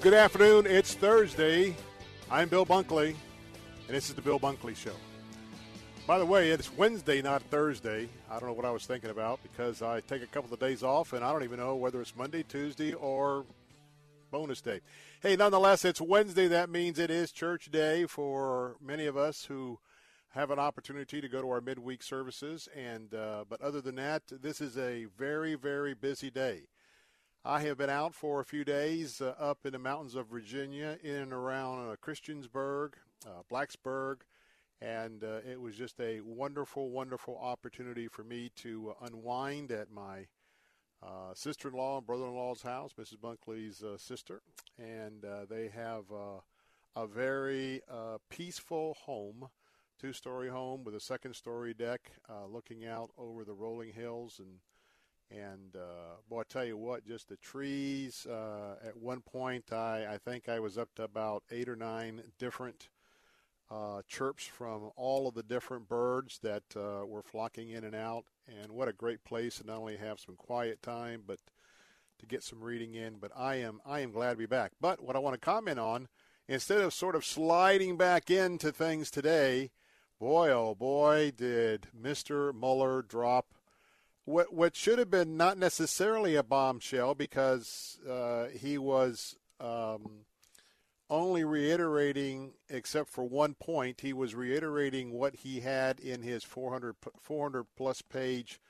Good afternoon. It's Thursday. I'm Bill Bunkley, and this is the Bill Bunkley Show. By the way, it's Wednesday, not Thursday. I don't know what I was thinking about because I take a couple of days off, and I don't even know whether it's Monday, Tuesday, or bonus day. Hey, nonetheless, it's Wednesday. That means it is church day for many of us who have an opportunity to go to our midweek services. And uh, but other than that, this is a very, very busy day. I have been out for a few days uh, up in the mountains of Virginia, in and around uh, Christiansburg, uh, Blacksburg, and uh, it was just a wonderful, wonderful opportunity for me to uh, unwind at my uh, sister-in-law and brother-in-law's house, Mrs. Bunkley's sister, and they have a very peaceful home, two-story home with a second-story deck, looking out over the rolling hills and and uh, boy, I tell you what, just the trees. Uh, at one point, I, I think I was up to about eight or nine different uh, chirps from all of the different birds that uh, were flocking in and out. And what a great place to not only have some quiet time, but to get some reading in. But I am I am glad to be back. But what I want to comment on, instead of sort of sliding back into things today, boy oh boy, did Mr. Mueller drop what what should have been not necessarily a bombshell because uh, he was um, only reiterating, except for one point, he was reiterating what he had in his 400, 400 plus page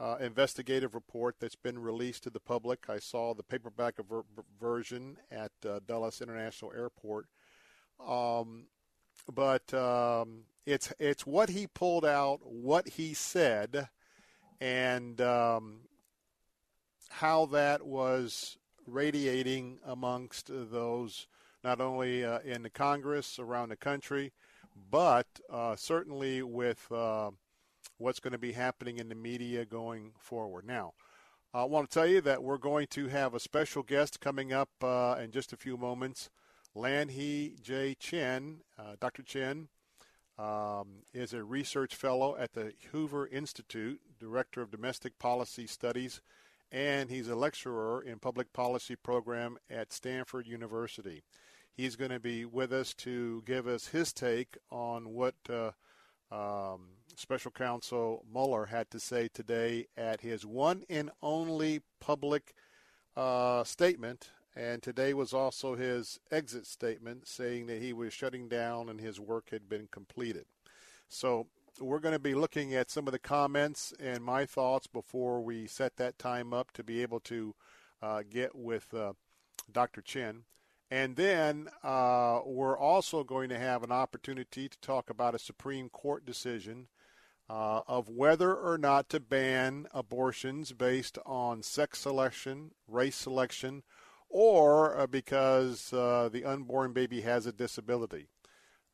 uh, investigative report that's been released to the public. I saw the paperback ver- version at uh, Dulles International Airport. Um, but um, it's it's what he pulled out, what he said and um, how that was radiating amongst those not only uh, in the Congress around the country, but uh, certainly with uh, what's going to be happening in the media going forward. Now, I want to tell you that we're going to have a special guest coming up uh, in just a few moments. Lanhee J. Chen, uh, Dr. Chen, um, is a research fellow at the Hoover Institute, director of domestic policy studies, and he's a lecturer in public policy program at Stanford University. He's going to be with us to give us his take on what uh, um, Special Counsel Mueller had to say today at his one and only public uh, statement and today was also his exit statement saying that he was shutting down and his work had been completed. So we're going to be looking at some of the comments and my thoughts before we set that time up to be able to uh, get with uh, Dr. Chen. And then uh, we're also going to have an opportunity to talk about a Supreme Court decision uh, of whether or not to ban abortions based on sex selection, race selection, or uh, because uh, the unborn baby has a disability.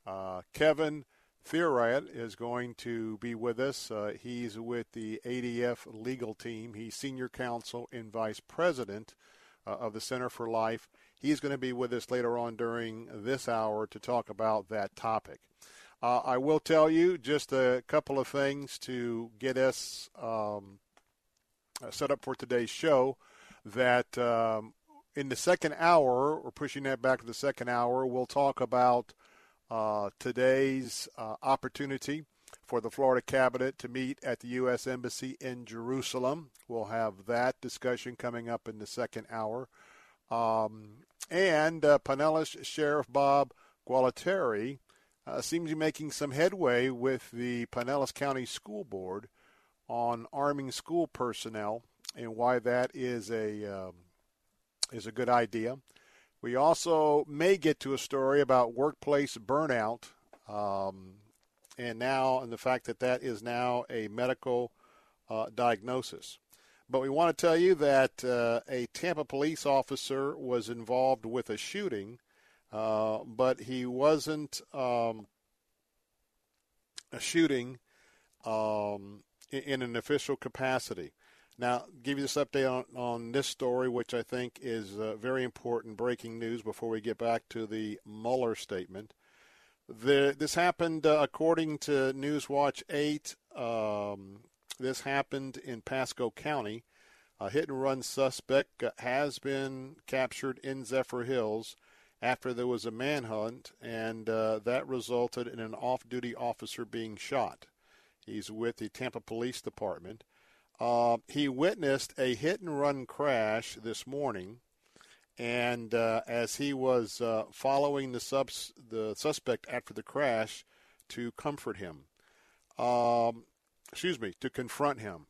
Uh, Kevin Theriot is going to be with us. Uh, he's with the ADF legal team. He's senior counsel and vice president uh, of the Center for Life. He's going to be with us later on during this hour to talk about that topic. Uh, I will tell you just a couple of things to get us um, set up for today's show that um, in the second hour, we're pushing that back to the second hour, we'll talk about uh, today's uh, opportunity for the Florida cabinet to meet at the U.S. Embassy in Jerusalem. We'll have that discussion coming up in the second hour. Um, and uh, Pinellas Sheriff Bob Gualtieri uh, seems to be making some headway with the Pinellas County School Board on arming school personnel and why that is a um, is a good idea. We also may get to a story about workplace burnout, um, and now and the fact that that is now a medical uh, diagnosis. But we want to tell you that uh, a Tampa police officer was involved with a shooting, uh, but he wasn't um, a shooting um, in, in, an official capacity. Now, give you this update on, on this story, which I think is uh, very important breaking news before we get back to the Mueller statement. The, this happened uh, according to Newswatch 8. Um, this happened in Pasco County. A hit and run suspect has been captured in Zephyrhills after there was a manhunt, and uh, that resulted in an off duty officer being shot. He's with the Tampa Police Department. Uh, he witnessed a hit and run crash this morning, and uh, as he was uh, following the, subs- the suspect after the crash to comfort him, um, excuse me, to confront him.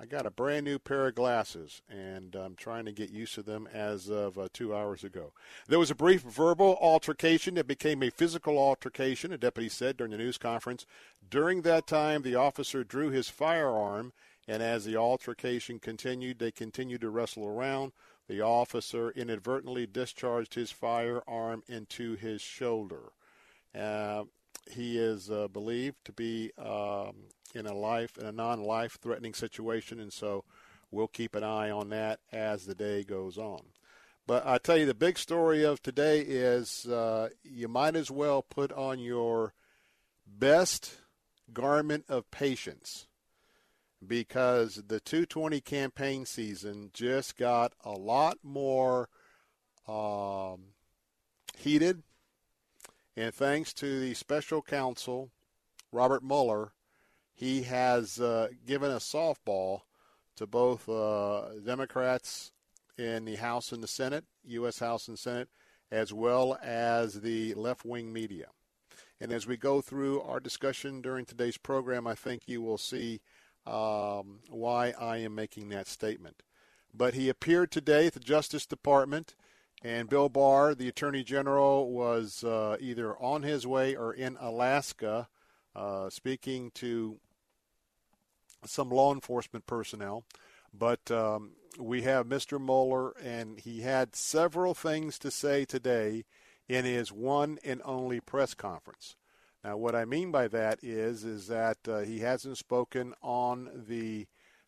I got a brand new pair of glasses, and I'm trying to get used to them as of uh, two hours ago. There was a brief verbal altercation that became a physical altercation, a deputy said during the news conference. During that time, the officer drew his firearm and as the altercation continued, they continued to wrestle around. The officer inadvertently discharged his firearm into his shoulder. Uh, he is uh, believed to be um, in a life in a non-life threatening situation, and so we'll keep an eye on that as the day goes on. But I tell you, the big story of today is uh, you might as well put on your best garment of patience because the 220 campaign season just got a lot more um, heated. And thanks to the special counsel, Robert Mueller, he has uh, given a softball to both uh, Democrats in the House and the Senate, U.S. House and Senate, as well as the left wing media. And as we go through our discussion during today's program, I think you will see um, why I am making that statement. But he appeared today at the Justice Department, and Bill Barr, the Attorney General, was uh, either on his way or in Alaska uh, speaking to some law enforcement personnel. But um, we have Mr. Mueller, and he had several things to say today in his one and only press conference. Now, what I mean by that is is that uh, he hasn't spoken on the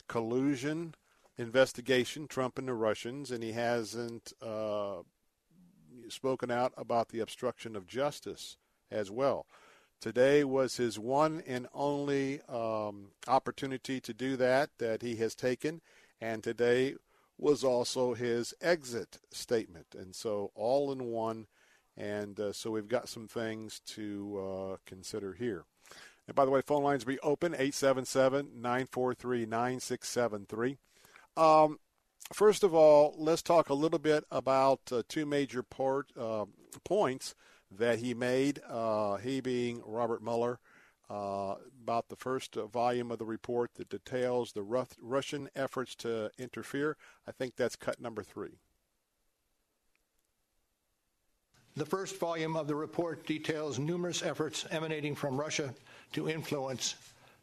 collusion investigation, Trump and the Russians, and he hasn't uh, spoken out about the obstruction of justice as well. Today was his one and only um, opportunity to do that that he has taken, and today was also his exit statement. And so, all in one and uh, so we've got some things to uh, consider here. And by the way, phone lines will be open 877 943 9673. Um, first of all, let's talk a little bit about uh, two major port, uh, points that he made, uh, he being Robert Mueller. Uh, about the first volume of the report that details the Russian efforts to interfere. I think that's cut number three. The first volume of the report details numerous efforts emanating from Russia to influence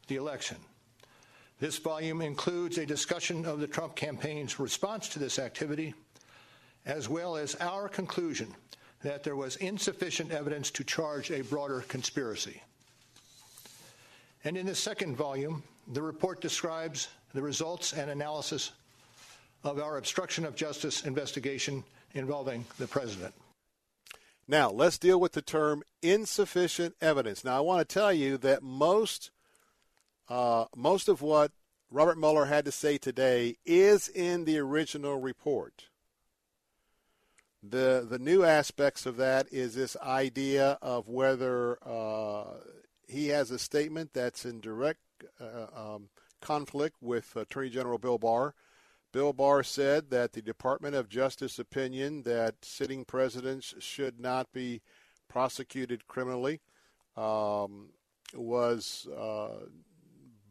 the election. This volume includes a discussion of the Trump campaign's response to this activity, as well as our conclusion that there was insufficient evidence to charge a broader conspiracy. And in the second volume, the report describes the results and analysis of our obstruction of justice investigation involving the president. Now, let's deal with the term insufficient evidence. Now, I want to tell you that most uh, most of what Robert Mueller had to say today is in the original report. The the new aspects of that is this idea of whether uh, he has a statement that's in direct uh, um, conflict with Attorney General Bill Barr Bill Barr said that the Department of Justice opinion that sitting presidents should not be prosecuted criminally um, was uh,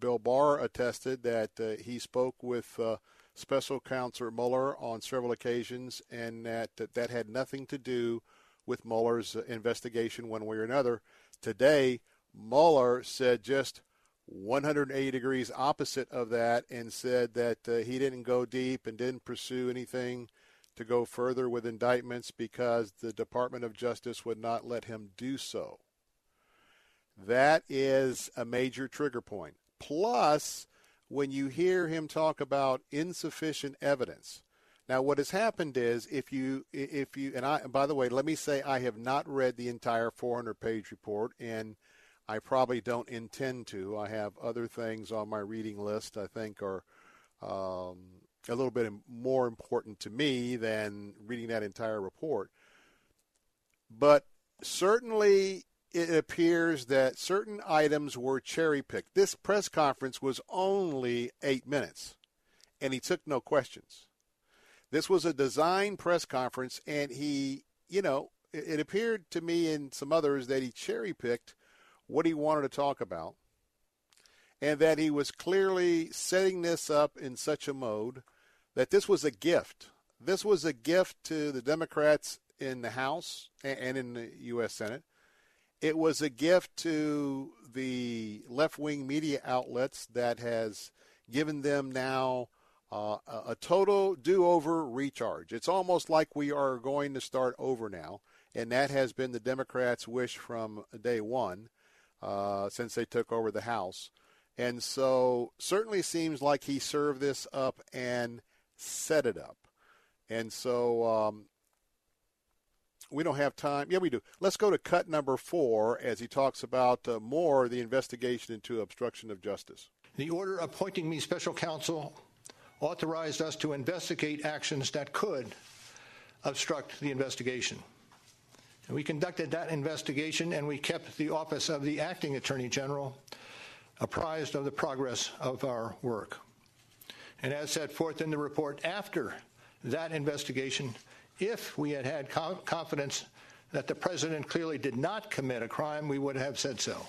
Bill Barr attested that uh, he spoke with uh, special counsel Mueller on several occasions, and that that, that had nothing to do with Mueller's investigation one way or another. Today, Mueller said just 180 degrees opposite of that and said that uh, he didn't go deep and didn't pursue anything to go further with indictments because the Department of Justice would not let him do so. That is a major trigger point. Plus, when you hear him talk about insufficient evidence. Now, what has happened is if you, if you, and I, and by the way, let me say I have not read the entire 400 page report, and I probably don't intend to. I have other things on my reading list I think are um, a little bit more important to me than reading that entire report. But certainly it appears that certain items were cherry picked. This press conference was only eight minutes, and he took no questions. This was a design press conference, and he, you know, it, appeared to me and some others that he cherry picked what he wanted to talk about, and that he was clearly setting this up in such a mode that this was a gift. This was a gift to the Democrats in the House and in the U.S. Senate. It was a gift to the left wing media outlets that has given them now uh, a total do over recharge. It's almost like we are going to start over now, and that has been the Democrats' wish from day one uh, since they took over the House. And so, certainly seems like he served this up and set it up. And so, um, we don't have time. Yeah, we do. Let's go to cut number four as he talks about uh, more the investigation into obstruction of justice. The order appointing me special counsel authorized us to investigate actions that could obstruct the investigation. We conducted that investigation and we kept the office of the acting attorney general apprised of the progress of our work. And as set forth in the report after that investigation, if we had had confidence that the president clearly did not commit a crime, we would have said so.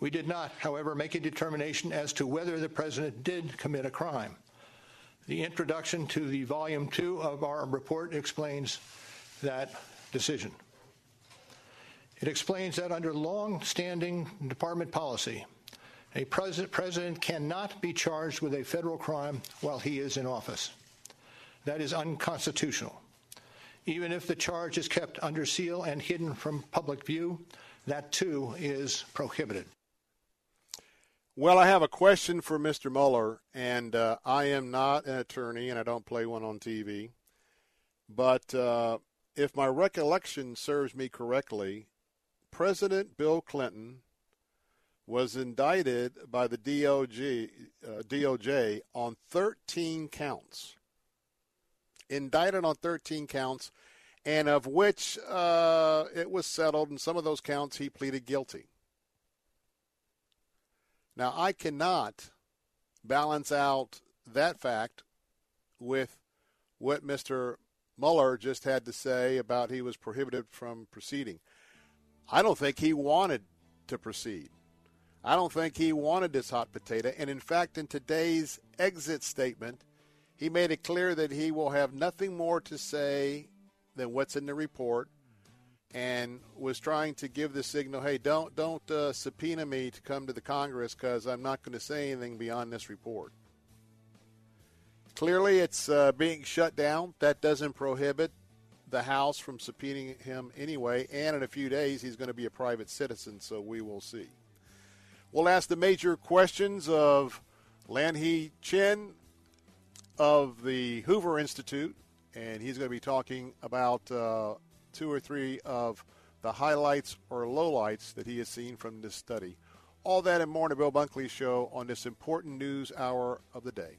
We did not, however, make a determination as to whether the president did commit a crime. The introduction to the volume two of our report explains that decision. It explains that under long standing department policy, a president cannot be charged with a federal crime while he is in office. That is unconstitutional. Even if the charge is kept under seal and hidden from public view, that too is prohibited. Well, I have a question for Mr. Mueller, and uh, I am not an attorney and I don't play one on TV. But uh, if my recollection serves me correctly, President Bill Clinton was indicted by the DOJ, uh, DOJ on 13 counts indicted on 13 counts, and of which uh, it was settled, and some of those counts he pleaded guilty. Now, I cannot balance out that fact with what Mr. Mueller just had to say about he was prohibited from proceeding. I don't think he wanted to proceed. I don't think he wanted this hot potato. And in fact, in today's exit statement, he made it clear that he will have nothing more to say than what's in the report and was trying to give the signal hey don't don't uh, subpoena me to come to the congress because i'm not going to say anything beyond this report clearly it's uh, being shut down that doesn't prohibit the house from subpoenaing him anyway and in a few days he's going to be a private citizen so we will see we'll ask the major questions of Lanhee Chen of the Hoover Institute, and he's going to be talking about uh, two or three of the highlights or lowlights that he has seen from this study. All that and more in the Bill Bunkley Show on this important news hour of the day.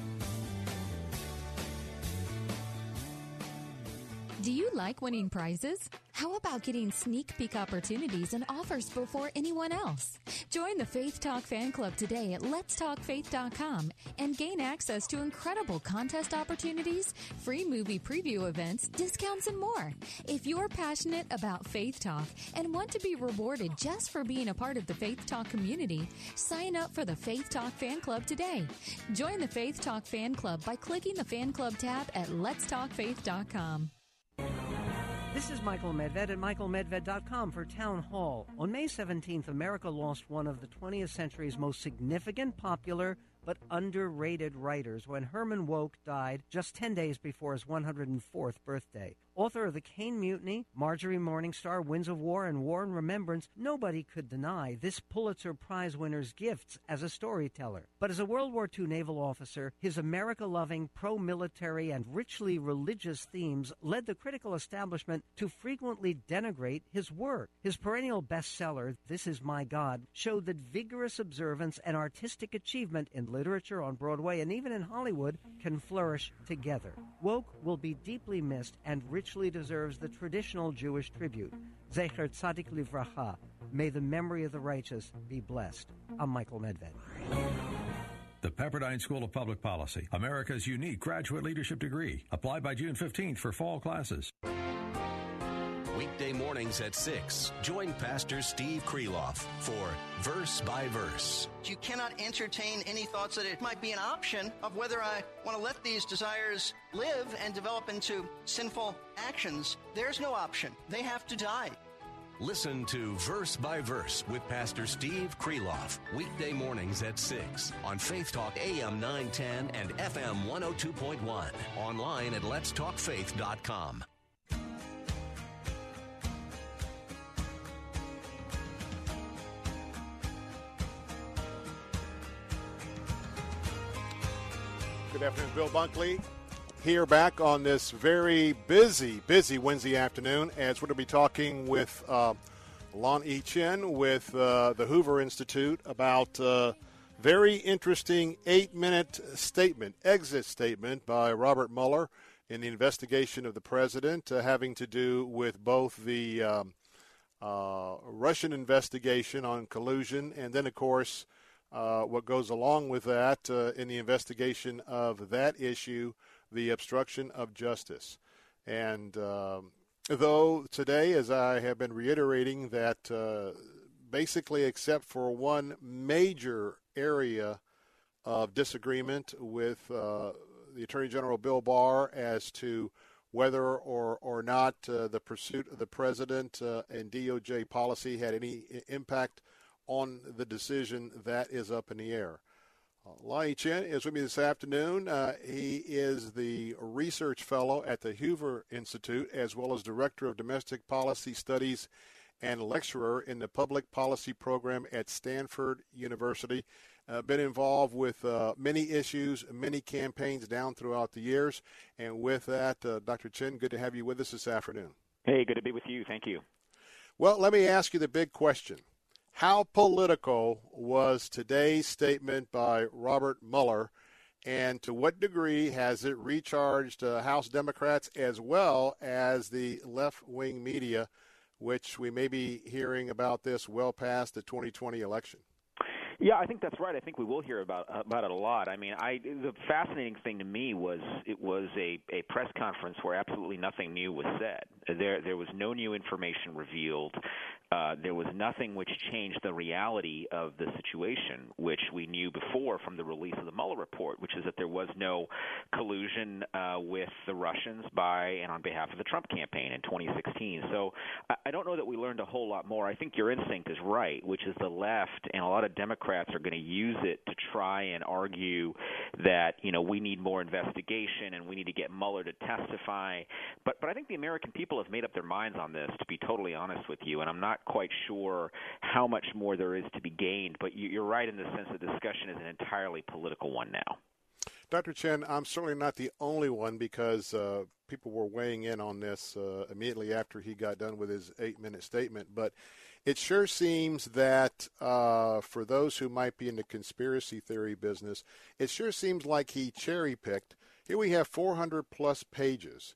Do you like winning prizes? How about getting sneak peek opportunities and offers before anyone else? Join the Faith Talk fan club today at letstalkfaith.com and gain access to incredible contest opportunities, free movie preview events, discounts, and more. If you're passionate about Faith Talk and want to be rewarded just for being a part of the Faith Talk community, sign up for the Faith Talk fan club today. Join the Faith Talk fan club by clicking the fan club tab at letstalkfaith.com. This is Michael Medved at michaelmedved.com for Town Hall. On May 17th, America lost one of the 20th century's most significant, popular, but underrated writers when Herman Wouk died just 10 days before his 104th birthday. Author of The Caine Mutiny, Marjorie Morningstar, Winds of War, and War and Remembrance, nobody could deny this Pulitzer Prize winner's gifts as a storyteller. But as a World War II naval officer, his America loving, pro military, and richly religious themes led the critical establishment to frequently denigrate his work. His perennial bestseller, This Is My God, showed that vigorous observance and artistic achievement in literature, on Broadway, and even in Hollywood can flourish together. Wouk will be deeply missed and richly deserves the traditional Jewish tribute. Zecher Tzadik Livracha. May the memory of the righteous be blessed. I'm Michael Medved. The Pepperdine School of Public Policy, America's unique graduate leadership degree. Apply by June 15th for fall classes. Weekday mornings at 6, join Pastor Steve Kreloff for Verse by Verse. You cannot entertain any thoughts that it might be an option of whether I want to let these desires live and develop into sinful actions. There's no option. They have to die. Listen to Verse by Verse with Pastor Steve Kreloff, weekday mornings at 6 on Faith Talk AM 910 and FM 102.1. Online at letstalkfaith.com. Good afternoon, Bill Bunkley. Here back on this very busy, busy Wednesday afternoon as we're going to be talking with uh, Lanhee Chen with uh, the Hoover Institute about uh, very interesting eight-minute statement, exit statement by Robert Mueller in the investigation of the president uh, having to do with both the um, uh, Russian investigation on collusion and then, of course, uh, what goes along with that uh, in the investigation of that issue, the obstruction of justice. And um, though today, as I have been reiterating, that uh, basically, except for one major area of disagreement with uh, the Attorney General Bill Barr as to whether or, or not uh, the pursuit of the president uh, and DOJ policy had any impact on the decision that is up in the air. Uh, Lanhee Chen is with me this afternoon. Uh, he is the research fellow at the Hoover Institute, as well as director of domestic policy studies and lecturer in the public policy program at Stanford University. Uh, been involved with uh, many issues, many campaigns down throughout the years. And with that, uh, Dr. Chen, good to have you with us this afternoon. Hey, good to be with you. Thank you. Well, let me ask you the big question. How political was today's statement by Robert Mueller, and to what degree has it recharged uh, House Democrats as well as the left wing media, which we may be hearing about this well past the 2020 election? Yeah, I think that's right. I think we will hear about about it a lot. I mean, I the fascinating thing to me was it was a a press conference where absolutely nothing new was said. There there was no new information revealed. Uh, there was nothing which changed the reality of the situation, which we knew before from the release of the Mueller report, which is that there was no collusion uh, with the Russians by and on behalf of the Trump campaign in 2016. So I, I don't know that we learned a whole lot more. I think your instinct is right, which is the left and a lot of Democrats are going to use it to try and argue that you know we need more investigation and we need to get Mueller to testify. But but I think the American people have made up their minds on this. To be totally honest with you, and I'm not quite sure how much more there is to be gained. But you're right in the sense the discussion is an entirely political one now. Dr. Chen, I'm certainly not the only one because uh, people were weighing in on this uh, immediately after he got done with his eight minute statement. But it sure seems that uh, for those who might be in the conspiracy theory business, it sure seems like he cherry picked. Here we have 400 plus pages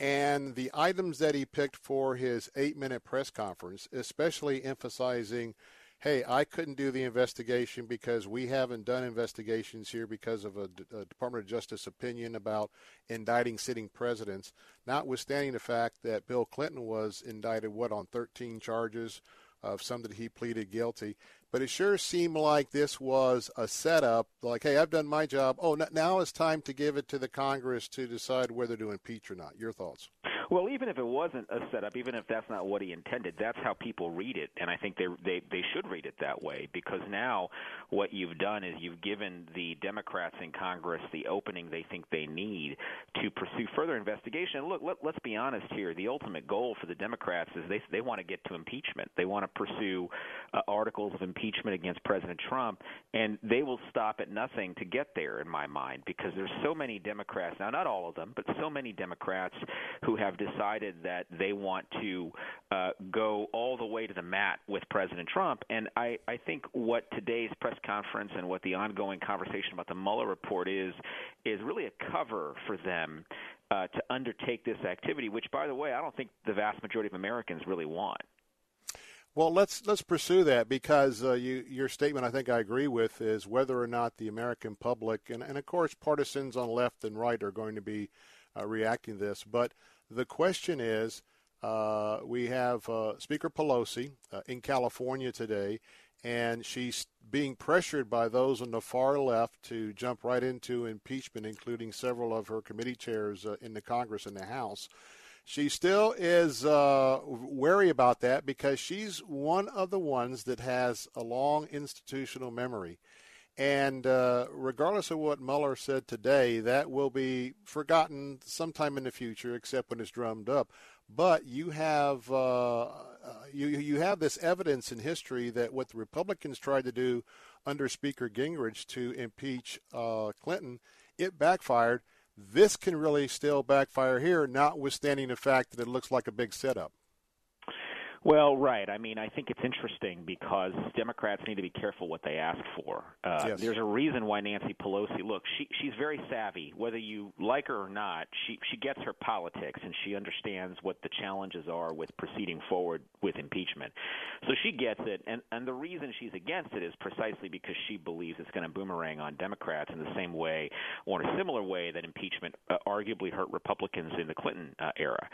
and the items that he picked for his eight minute press conference, especially emphasizing, hey, I couldn't do the investigation because we haven't done investigations here because of a, a Department of Justice opinion about indicting sitting presidents, notwithstanding the fact that Bill Clinton was indicted, what, on 13 charges of some that he pleaded guilty. But it sure seemed like this was a setup. Like, hey, I've done my job. Oh, now it's time to give it to the Congress to decide whether to impeach or not. Your thoughts? Well, even if it wasn't a setup, even if that's not what he intended, that's how people read it, and I think they they they should read it that way because now what you've done is you've given the Democrats in Congress the opening they think they need to pursue further investigation. Look, let, let's be honest here. The ultimate goal for the Democrats is they they want to get to impeachment. They want to pursue uh, articles of impeachment against President Trump, and they will stop at nothing to get there, in my mind, because there's so many Democrats now, not all of them, but so many Democrats who have decided that they want to uh, go all the way to the mat with President Trump. And I, I think what today's press conference and what the ongoing conversation about the Mueller report is is really a cover for them uh, to undertake this activity, which, by the way, I don't think the vast majority of Americans really want. Well, let's let's pursue that because uh, you, your statement, I think I agree with, is whether or not the American public and, and of course partisans on left and right are going to be uh, reacting to this. But the question is, uh, we have uh, Speaker Pelosi uh, in California today, and she's being pressured by those on the far left to jump right into impeachment, including several of her committee chairs uh, in the Congress and the House. She still is uh, wary about that because she's one of the ones that has a long institutional memory. And uh, regardless of what Mueller said today, that will be forgotten sometime in the future, except when it's drummed up. But you have uh, uh you you have this evidence in history that what the Republicans tried to do under Speaker Gingrich to impeach uh, Clinton, it backfired. This can really still backfire here, notwithstanding the fact that it looks like a big setup. Well, right. I mean, I think it's interesting because Democrats need to be careful what they ask for. Uh, yes. There's a reason why Nancy Pelosi. Look, she she's very savvy. Whether you like her or not, she she gets her politics and she understands what the challenges are with proceeding forward with impeachment. So she gets it, and and the reason she's against it is precisely because she believes it's going to boomerang on Democrats in the same way or in a similar way that impeachment uh, arguably hurt Republicans in the Clinton uh, era.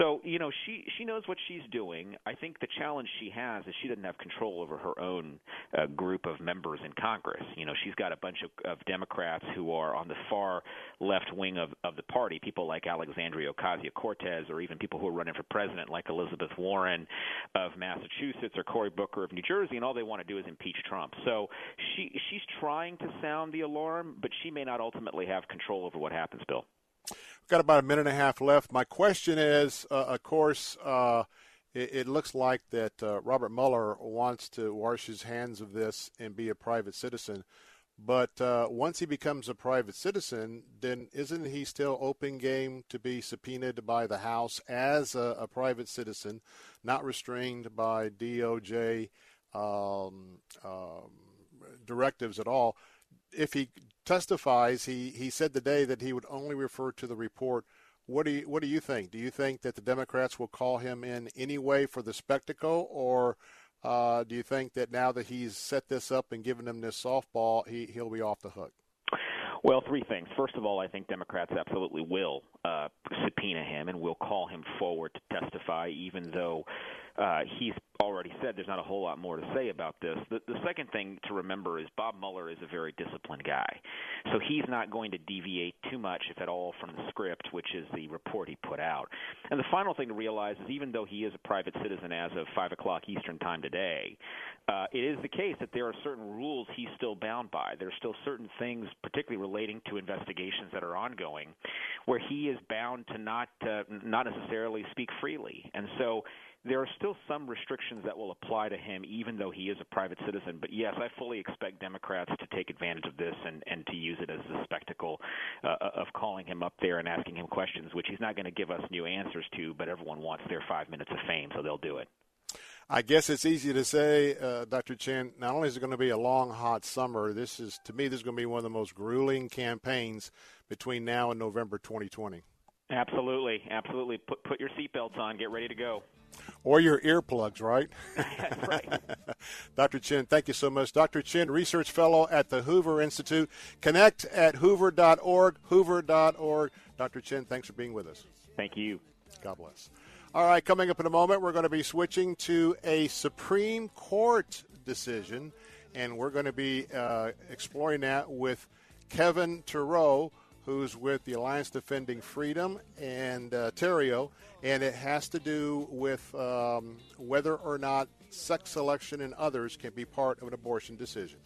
So you know, she she knows what she's doing. I think the challenge she has is she doesn't have control over her own uh, group of members in Congress. You know, she's got a bunch of, of Democrats who are on the far left wing of, of the party, people like Alexandria Ocasio Cortez, or even people who are running for president like Elizabeth Warren of Massachusetts or Cory Booker of New Jersey, and all they want to do is impeach Trump. So she she's trying to sound the alarm, but she may not ultimately have control over what happens, Bill. We've got about a minute and a half left. My question is, uh, of course, uh, it, it looks like that uh, Robert Mueller wants to wash his hands of this and be a private citizen. But uh, once he becomes a private citizen, then isn't he still open game to be subpoenaed by the House as a, a private citizen, not restrained by DOJ um, um, directives at all? If he testifies, he, he said today that he would only refer to the report what do you What do you think? Do you think that the Democrats will call him in anyway for the spectacle, or uh, do you think that now that he's set this up and given them this softball, he he'll be off the hook? Well, three things. First of all, I think Democrats absolutely will uh, subpoena him and will call him forward to testify, even though uh, he's already said there's not a whole lot more to say about this. The, the second thing to remember is Bob Mueller is a very disciplined guy. So he's not going to deviate too much, if at all, from the script, which is the report he put out. And the final thing to realize is even though he is a private citizen as of 5 o'clock Eastern Time today, uh, it is the case that there are certain rules he's still bound by. There are still certain things, particularly relating to investigations that are ongoing, where he is bound to not uh, not necessarily speak freely. And so there are still some restrictions that will apply to him, even though he is a private citizen. But yes, I fully expect Democrats to take advantage of this and, and to use it as a spectacle uh, of calling him up there and asking him questions, which he's not going to give us new answers to, but everyone wants their five minutes of fame, so they'll do it. I guess it's easy to say, uh, Dr. Chen. Not only is it going to be a long, hot summer, this is to me this is going to be one of the most grueling campaigns between now and November 2020. Absolutely, absolutely. Put put your seatbelts on. Get ready to go. Or your earplugs, right? That's right. Dr. Chen, thank you so much. Dr. Chen, research fellow at the Hoover Institute. Connect at hoover.org, hoover.org. Dr. Chen, thanks for being with us. Thank you. God bless. All right, coming up in a moment, we're going to be switching to a Supreme Court decision, and we're going to be uh, exploring that with Kevin Theriot who's with the Alliance Defending Freedom and uh, Theriot, and it has to do with um, whether or not sex selection and others can be part of an abortion decision.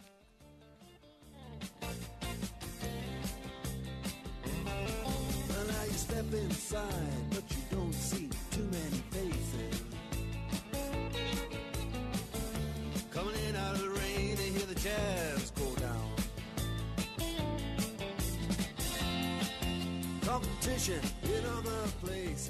Well, Competition in other places.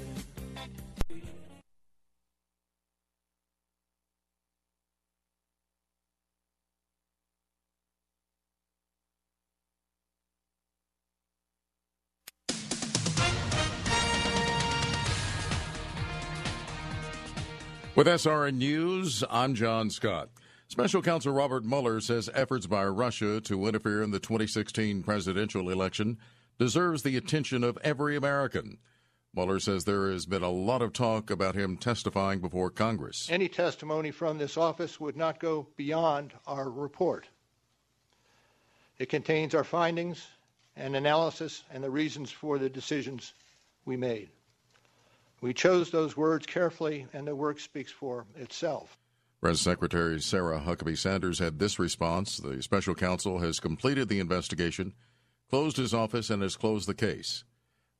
With SRN News, I'm John Scott. Special Counsel Robert Mueller says efforts by Russia to interfere in the 2016 presidential election deserves the attention of every American. Mueller says there has been a lot of talk about him testifying before Congress. Any testimony from this office would not go beyond our report. It contains our findings and analysis and the reasons for the decisions we made. We chose those words carefully, and the work speaks for itself. Press Secretary Sarah Huckabee Sanders had this response The special counsel has completed the investigation, closed his office, and has closed the case.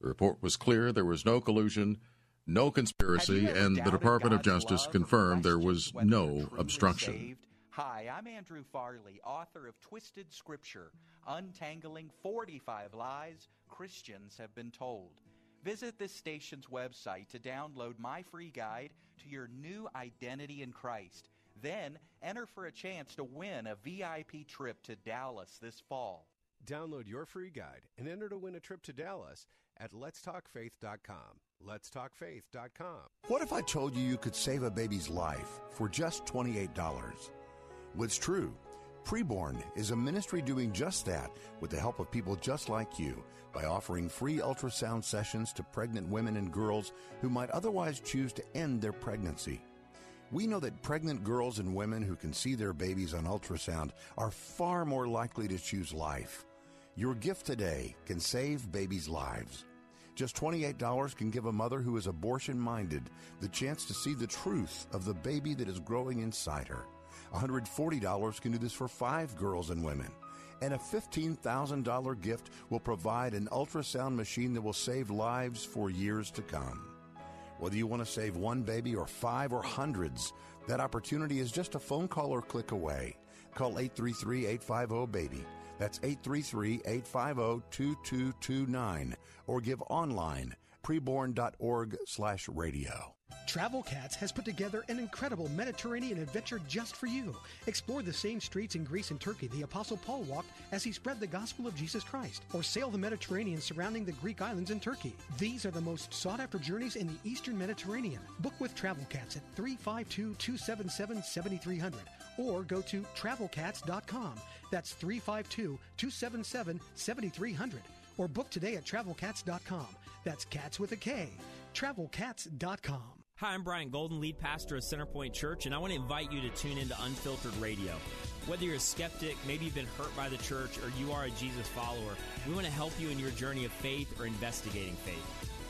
The report was clear there was no collusion, no conspiracy, and the Department of Justice confirmed there was no obstruction. Hi, I'm Andrew Farley, author of Twisted Scripture Untangling 45 Lies Christians Have Been Told. Visit this station's website to download my free guide to your new identity in Christ. Then enter for a chance to win a VIP trip to Dallas this fall. Download your free guide and enter to win a trip to Dallas at letstalkfaith.com. Letstalkfaith.com. What if I told you you could save a baby's life for just $28? Well, it's true. Preborn is a ministry doing just that with the help of people just like you by offering free ultrasound sessions to pregnant women and girls who might otherwise choose to end their pregnancy. We know that pregnant girls and women who can see their babies on ultrasound are far more likely to choose life. Your gift today can save babies' lives. Just $28 can give a mother who is abortion minded the chance to see the truth of the baby that is growing inside her. $140 can do this for five girls and women. And a $15,000 gift will provide an ultrasound machine that will save lives for years to come. Whether you want to save one baby or five or hundreds, that opportunity is just a phone call or click away. Call 833 850 BABY. That's 833 850 2229 or give online preborn.org slash radio. Travel Kats has put together an incredible Mediterranean adventure just for you. Explore the same streets in Greece and Turkey the Apostle Paul walked as he spread the gospel of Jesus Christ, or sail the Mediterranean surrounding the Greek islands in Turkey. These are the most sought after journeys in the Eastern Mediterranean. Book with Travel Kats at 352 277 7300 or go to travelkats.com. That's 352 277 7300 or book today at travelkats.com. That's cats with a K. Travelkats.com. Hi, I'm Brian Golden, lead pastor of Centerpoint Church, and I want to invite you to tune into Unfiltered Radio. Whether you're a skeptic, maybe you've been hurt by the church, or you are a Jesus follower, we want to help you in your journey of faith or investigating faith.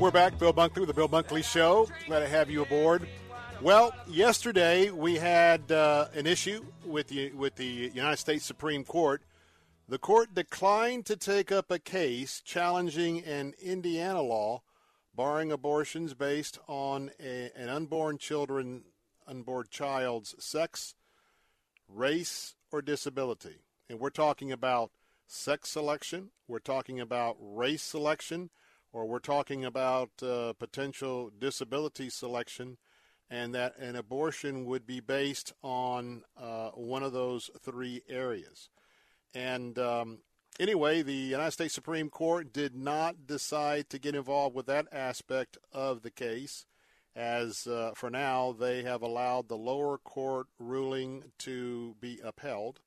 We're back, Bill Bunkley with the Bill Bunkley Show. Glad to have you aboard. Well, yesterday we had uh, an issue with the with the United States Supreme Court. The court declined to take up a case challenging an Indiana law barring abortions based on a, an unborn children unborn child's sex, race, or disability. And we're talking about sex selection, we're talking about race selection, or we're talking about uh, potential disability selection, and that an abortion would be based on uh, one of those three areas. And um, anyway, the United States Supreme Court did not decide to get involved with that aspect of the case, as uh, for now they have allowed the lower court ruling to be upheld.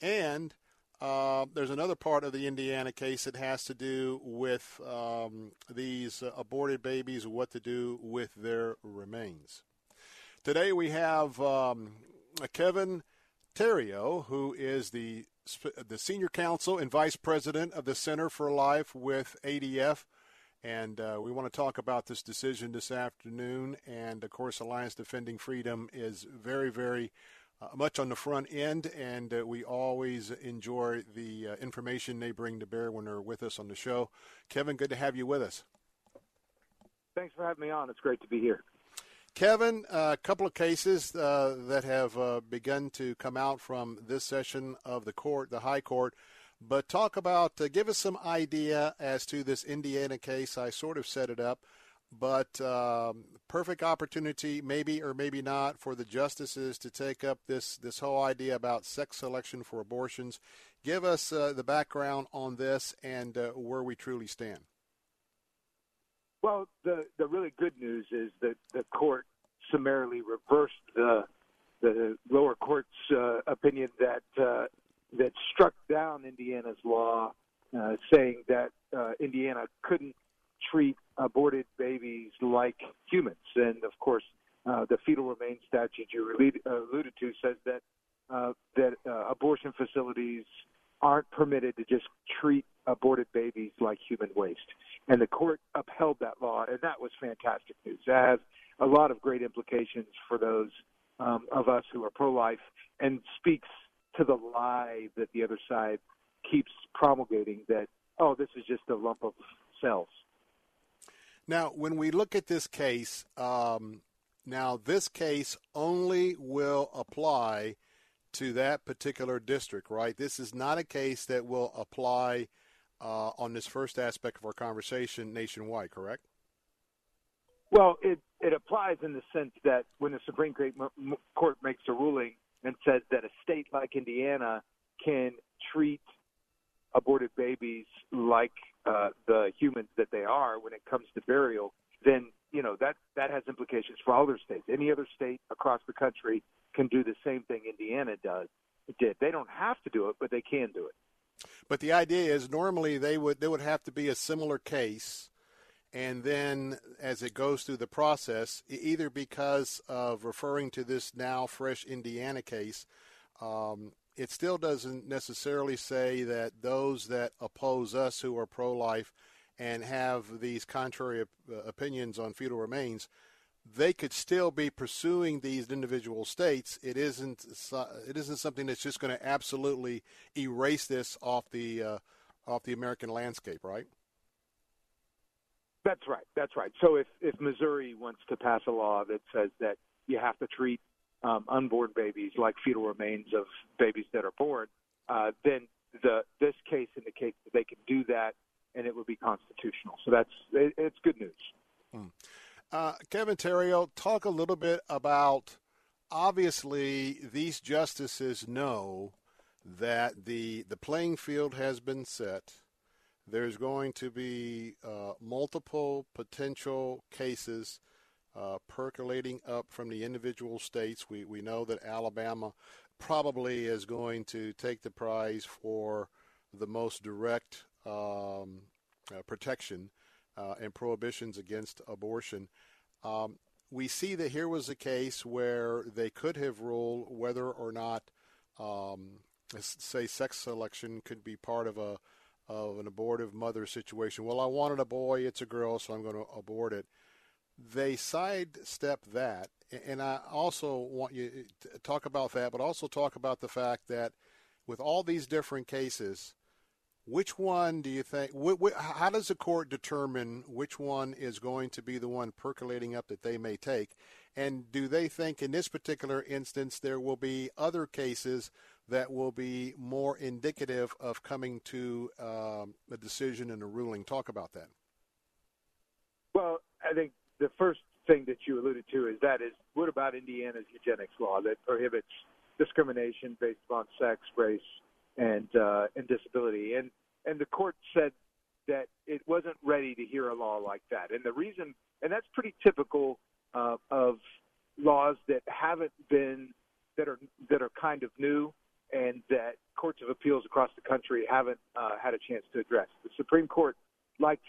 And uh, there's another part of the Indiana case that has to do with um, these aborted babies, what to do with their remains. Today we have um, Kevin Theriot, who is the the senior counsel and vice president of the Center for Life with ADF. And uh, we want to talk about this decision this afternoon. And of course, Alliance Defending Freedom is very, very much on the front end, and uh, we always enjoy the uh, information they bring to bear when they're with us on the show. Kevin, good to have you with us. Thanks for having me on. It's great to be here. Kevin, a couple of cases uh, that have uh, begun to come out from this session of the court, the High Court. But talk about, uh, give us some idea as to this Indiana case. I sort of set it up, but um, perfect opportunity, maybe or maybe not, for the justices to take up this this whole idea about sex selection for abortions. Give us uh, the background on this and uh, where we truly stand. Well, the the really good news is that the court summarily reversed the the lower court's uh, opinion that uh, that struck down Indiana's law, uh, saying that uh, Indiana couldn't treat aborted babies like humans. And of course, uh, the fetal remains statute you alluded, alluded to says that uh, that uh, abortion facilities aren't permitted to just treat aborted babies like human waste. And the court upheld that law, and that was fantastic news. That has a lot of great implications for those um, of us who are pro-life, and speaks to the lie that the other side keeps promulgating that oh, this is just a lump of cells. Now, when we look at this case, um, now this case only will apply to that particular district, right? This is not a case that will apply uh, on this first aspect of our conversation nationwide, correct? Well, it it applies in the sense that when the Supreme Court makes a ruling and says that a state like Indiana can treat aborted babies like uh, the humans that they are when it comes to burial, then you know that that has implications for other states. Any other state across the country can do the same thing Indiana does. Did they don't have to do it, but they can do it. But the idea is normally they would there would have to be a similar case, and then as it goes through the process, either because of referring to this now fresh Indiana case, um, it still doesn't necessarily say that those that oppose us who are pro-life and have these contrary op- opinions on fetal remains they could still be pursuing these individual states. It isn't. It isn't something that's just going to absolutely erase this off the uh, off the American landscape, right? That's right. That's right. So if if Missouri wants to pass a law that says that you have to treat um, unborn babies like fetal remains of babies that are born, uh, then the this case indicates that they can do that, and it would be constitutional. So that's it, it's good news. Hmm. Uh, Kevin Theriot, talk a little bit about. Obviously, these justices know that the the playing field has been set. There's going to be uh, multiple potential cases uh, percolating up from the individual states. We we know that Alabama probably is going to take the prize for the most direct um, uh, protection uh, and prohibitions against abortion. Um, we see that here was a case where they could have ruled whether or not, um, say, sex selection could be part of a of an abortive mother situation. Well, I wanted a boy; it's a girl, so I'm going to abort it. They sidestep that, and I also want you to talk about that, but also talk about the fact that with all these different cases, which one do you think? How does the court determine which one is going to be the one percolating up that they may take? And do they think in this particular instance there will be other cases that will be more indicative of coming to um, a decision and a ruling? Talk about that. Well, I think the first thing that you alluded to is that is what about Indiana's eugenics law that prohibits discrimination based upon sex, race, and uh, and disability. And and the court said that it wasn't ready to hear a law like that. And the reason, and that's pretty typical uh, of laws that haven't been that are that are kind of new and that courts of appeals across the country haven't uh, had a chance to address. The Supreme Court likes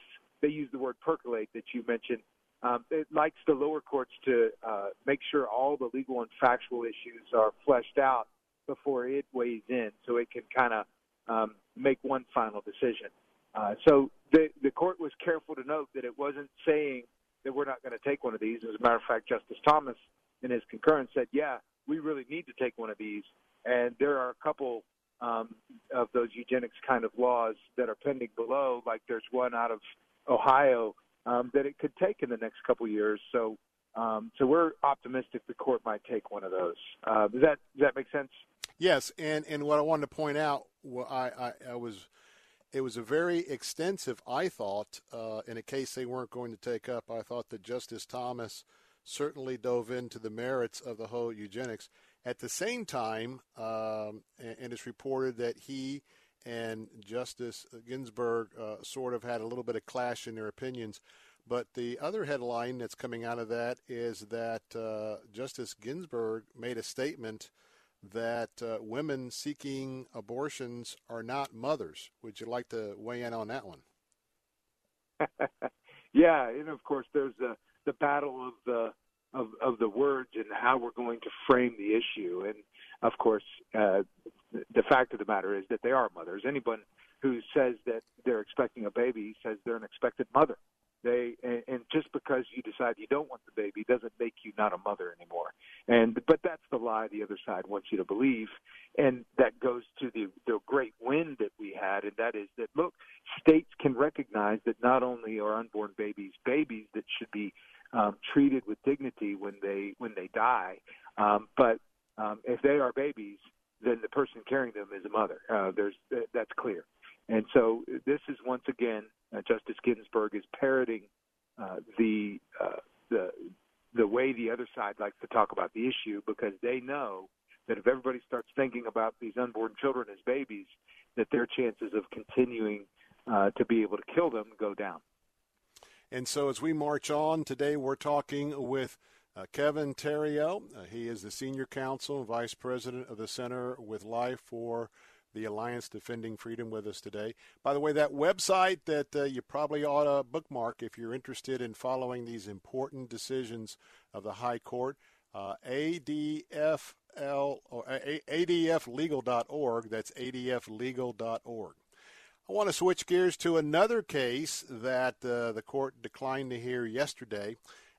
they use the word percolate that you mentioned. Um, it likes the lower courts to uh, make sure all the legal and factual issues are fleshed out before it weighs in, so it can kind of um, make one final decision. Uh, so the the court was careful to note that it wasn't saying that we're not going to take one of these. As a matter of fact, Justice Thomas, in his concurrence, said, "Yeah, we really need to take one of these." And there are a couple um, of those eugenics kind of laws that are pending below. Like there's one out of Ohio um, that it could take in the next couple years. So, um, so we're optimistic the court might take one of those. Uh, does that does that make sense? Yes, and and what I wanted to point out, well, I, I, I was, it was a very extensive. I thought, uh, in a case they weren't going to take up, I thought that Justice Thomas certainly dove into the merits of the whole eugenics. At the same time, um, and, and, it's reported that he and Justice Ginsburg uh, sort of had a little bit of clash in their opinions. But the other headline that's coming out of that is that uh, Justice Ginsburg made a statement that uh, women seeking abortions are not mothers. Would you like to weigh in on that one? yeah, and of course there's the the battle of the of of the words and how we're going to frame the issue. And of course, uh, the fact of the matter is that they are mothers. Anyone who says that they're expecting a baby says they're an expected mother. They and, and just because you decide you don't want the baby doesn't make you not a mother anymore. And but that's the lie the other side wants you to believe, and that goes to the the great win that we had, and that is that look, states can recognize that not only are unborn babies babies that should be um, treated with dignity when they when they die, um, but um, if they are babies, then the person carrying them is a mother. Uh, there's that's clear. And so this is once again, uh, Justice Ginsburg is parroting uh, the uh, the the way the other side likes to talk about the issue because they know that if everybody starts thinking about these unborn children as babies, that their chances of continuing uh, to be able to kill them go down. And so as we march on today, we're talking with uh, Kevin Theriot, Uh, he is the senior counsel and vice president of the Center with Life for the Alliance Defending Freedom with us today. By the way, that website that uh, you probably ought to bookmark if you're interested in following these important decisions of the High Court, uh, ADFL or ADFlegal.org. That's ADFlegal.org. I want to switch gears to another case that uh, the court declined to hear yesterday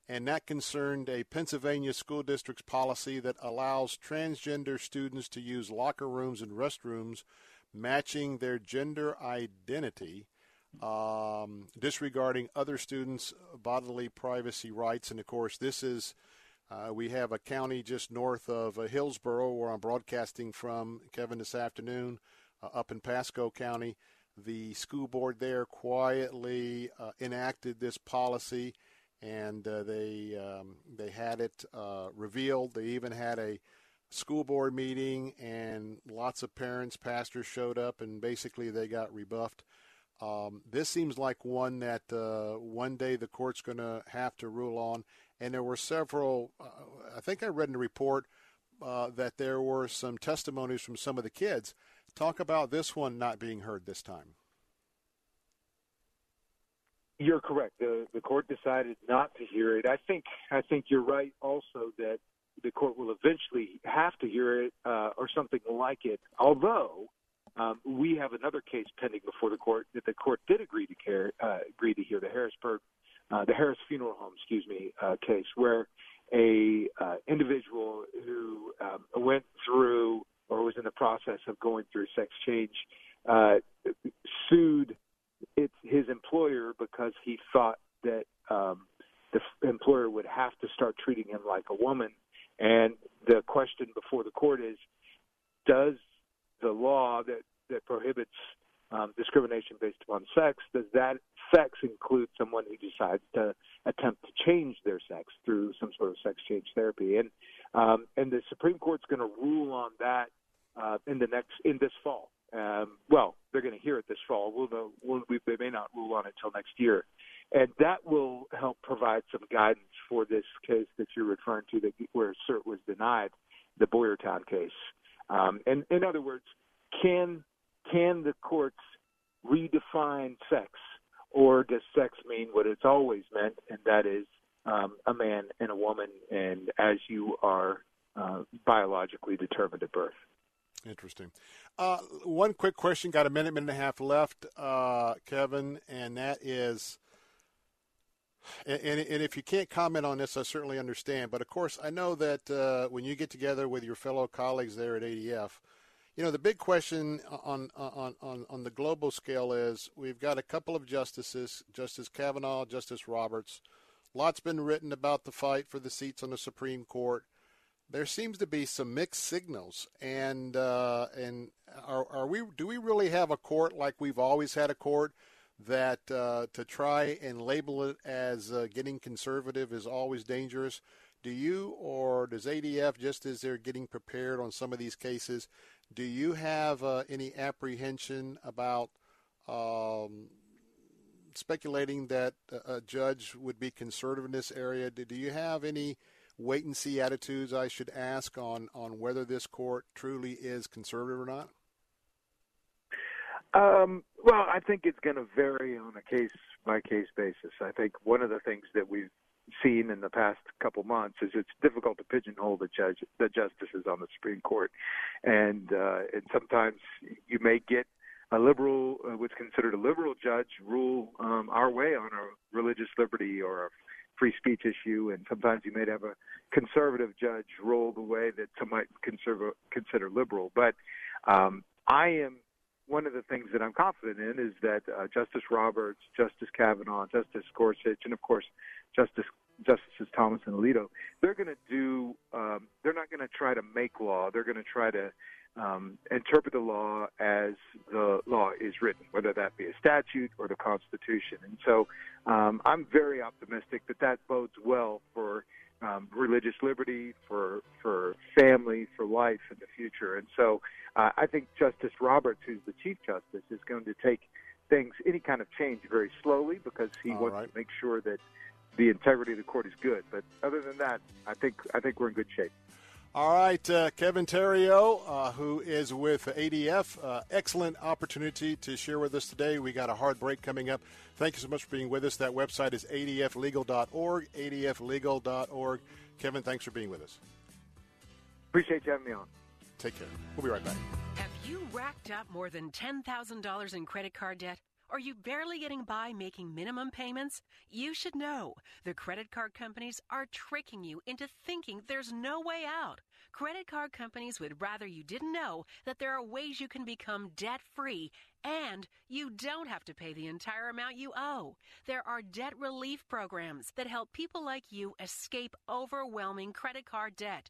and that concerned a Pennsylvania school district's policy that allows transgender students to use locker rooms and restrooms matching their gender identity, um, disregarding other students' bodily privacy rights. And of course, this is. Uh, we have a county just north of uh, where I'm broadcasting from, Kevin, this afternoon, uh, up in Pasco County. The school board there quietly uh, enacted this policy, and uh, they um, they had it uh, revealed. They even had a school board meeting, and lots of parents, pastors showed up, and basically they got rebuffed. Um, this seems like one that uh, one day the court's going to have to rule on. And there were several. Uh, I think I read in the report uh, that there were some testimonies from some of the kids. Talk about this one not being heard this time. You're correct. The the court decided not to hear it. I think I think you're right also that the court will eventually have to hear it uh, or something like it. Although um, we have another case pending before the court that the court did agree to care, uh, agree to hear the Harrisburg, uh, the Harris Funeral Home, excuse me, uh, case where a uh, individual who um, went through or was in the process of going through sex change uh, sued its his employer because he thought that um, the employer would have to start treating him like a woman. And the question before the court is, does the law that that prohibits um, discrimination based upon sex, does that sex include someone who decides to attempt to change their sex through some sort of sex change therapy? And um, and the Supreme Court's going to rule on that uh, in the next in this fall. Um, well, they're going to hear it this fall. We'll know. We'll, we, they may not rule on it until next year, and that will help provide some guidance for this case that you're referring to, that where cert was denied, the Boyertown case. Um, and in other words, can can the courts redefine sex, or does sex mean what it's always meant, and that is um, a man and a woman, and as you are uh, biologically determined at birth? Interesting. Uh, one quick question. Got a minute, minute and a half left, uh, Kevin, and that is, and, and, if you can't comment on this, I certainly understand. But of course, I know that uh, when you get together with your fellow colleagues there at ADF, you know, the big question on, on, on, on the global scale is we've got a couple of justices, Justice Kavanaugh, Justice Roberts. Lots been written about the fight for the seats on the Supreme Court. There seems to be some mixed signals, and uh, and are, are we do we really have a court like we've always had a court that uh, to try and label it as uh, getting conservative is always dangerous? Do you or does ADF just as they're getting prepared on some of these cases? Do you have uh, any apprehension about um, speculating that a judge would be conservative in this area? Do you have any wait and see attitudes I should ask on, on whether this court truly is conservative or not? Um, well, I think it's going to vary on a case by case basis. I think one of the things that we've seen in the past couple months is it's difficult to pigeonhole the judge the justices on the Supreme Court, and uh, and sometimes you may get a liberal, uh, what's considered a liberal judge, rule um, our way on a religious liberty or a free speech issue, and sometimes you may have a conservative judge rule the way that some might consider consider liberal. But um, I am one of the things that I'm confident in is that uh, Justice Roberts, Justice Kavanaugh, Justice Gorsuch, and of course Justice Justices Thomas and Alito, they're going to do. Um, they're not going to try to make law. They're going to try to um, interpret the law as the law is written, whether that be a statute or the Constitution. And so, um, I'm very optimistic that that bodes well for um, religious liberty, for for family, for life in the future. And so, uh, I think Justice Roberts, who's the Chief Justice, is going to take things, any kind of change, very slowly because he All wants right. to make sure that the integrity of the court is good. But other than that, I think I think we're in good shape. All right, uh, Kevin Theriot, uh, who is with ADF, uh, excellent opportunity to share with us today. We got a hard break coming up. Thank you so much for being with us. That website is adflegal.org, adflegal.org. Kevin, thanks for being with us. Appreciate you having me on. Take care. We'll be right back. Have you racked up more than $10,000 in credit card debt? Are you barely getting by making minimum payments? You should know the credit card companies are tricking you into thinking there's no way out. Credit card companies would rather you didn't know that there are ways you can become debt free and you don't have to pay the entire amount you owe. There are debt relief programs that help people like you escape overwhelming credit card debt.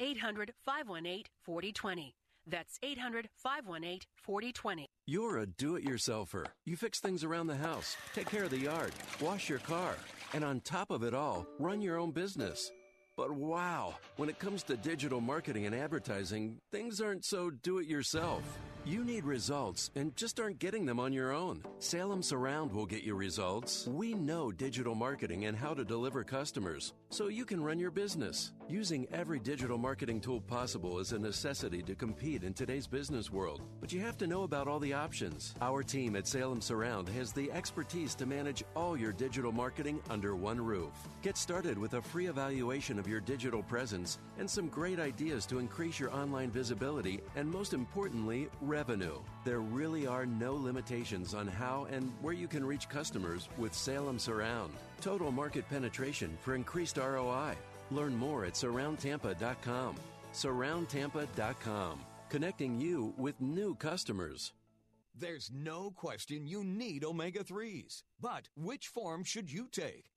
800 518 4020. That's 800 518 4020. You're a do it yourselfer. You fix things around the house, take care of the yard, wash your car, and on top of it all, run your own business. But wow, when it comes to digital marketing and advertising, things aren't so do it yourself. You need results and just aren't getting them on your own. Salem Surround will get you results. We know digital marketing and how to deliver customers, so you can run your business. Using every digital marketing tool possible is a necessity to compete in today's business world, but you have to know about all the options. Our team at Salem Surround has the expertise to manage all your digital marketing under one roof. Get started with a free evaluation of your digital presence and some great ideas to increase your online visibility and, most importantly, revenue. There really are no limitations on how and where you can reach customers with Salem Surround. Total market penetration for increased ROI. Learn more at surroundtampa.com. Surroundtampa.com, connecting you with new customers. There's no question you need omega 3s. But which form should you take?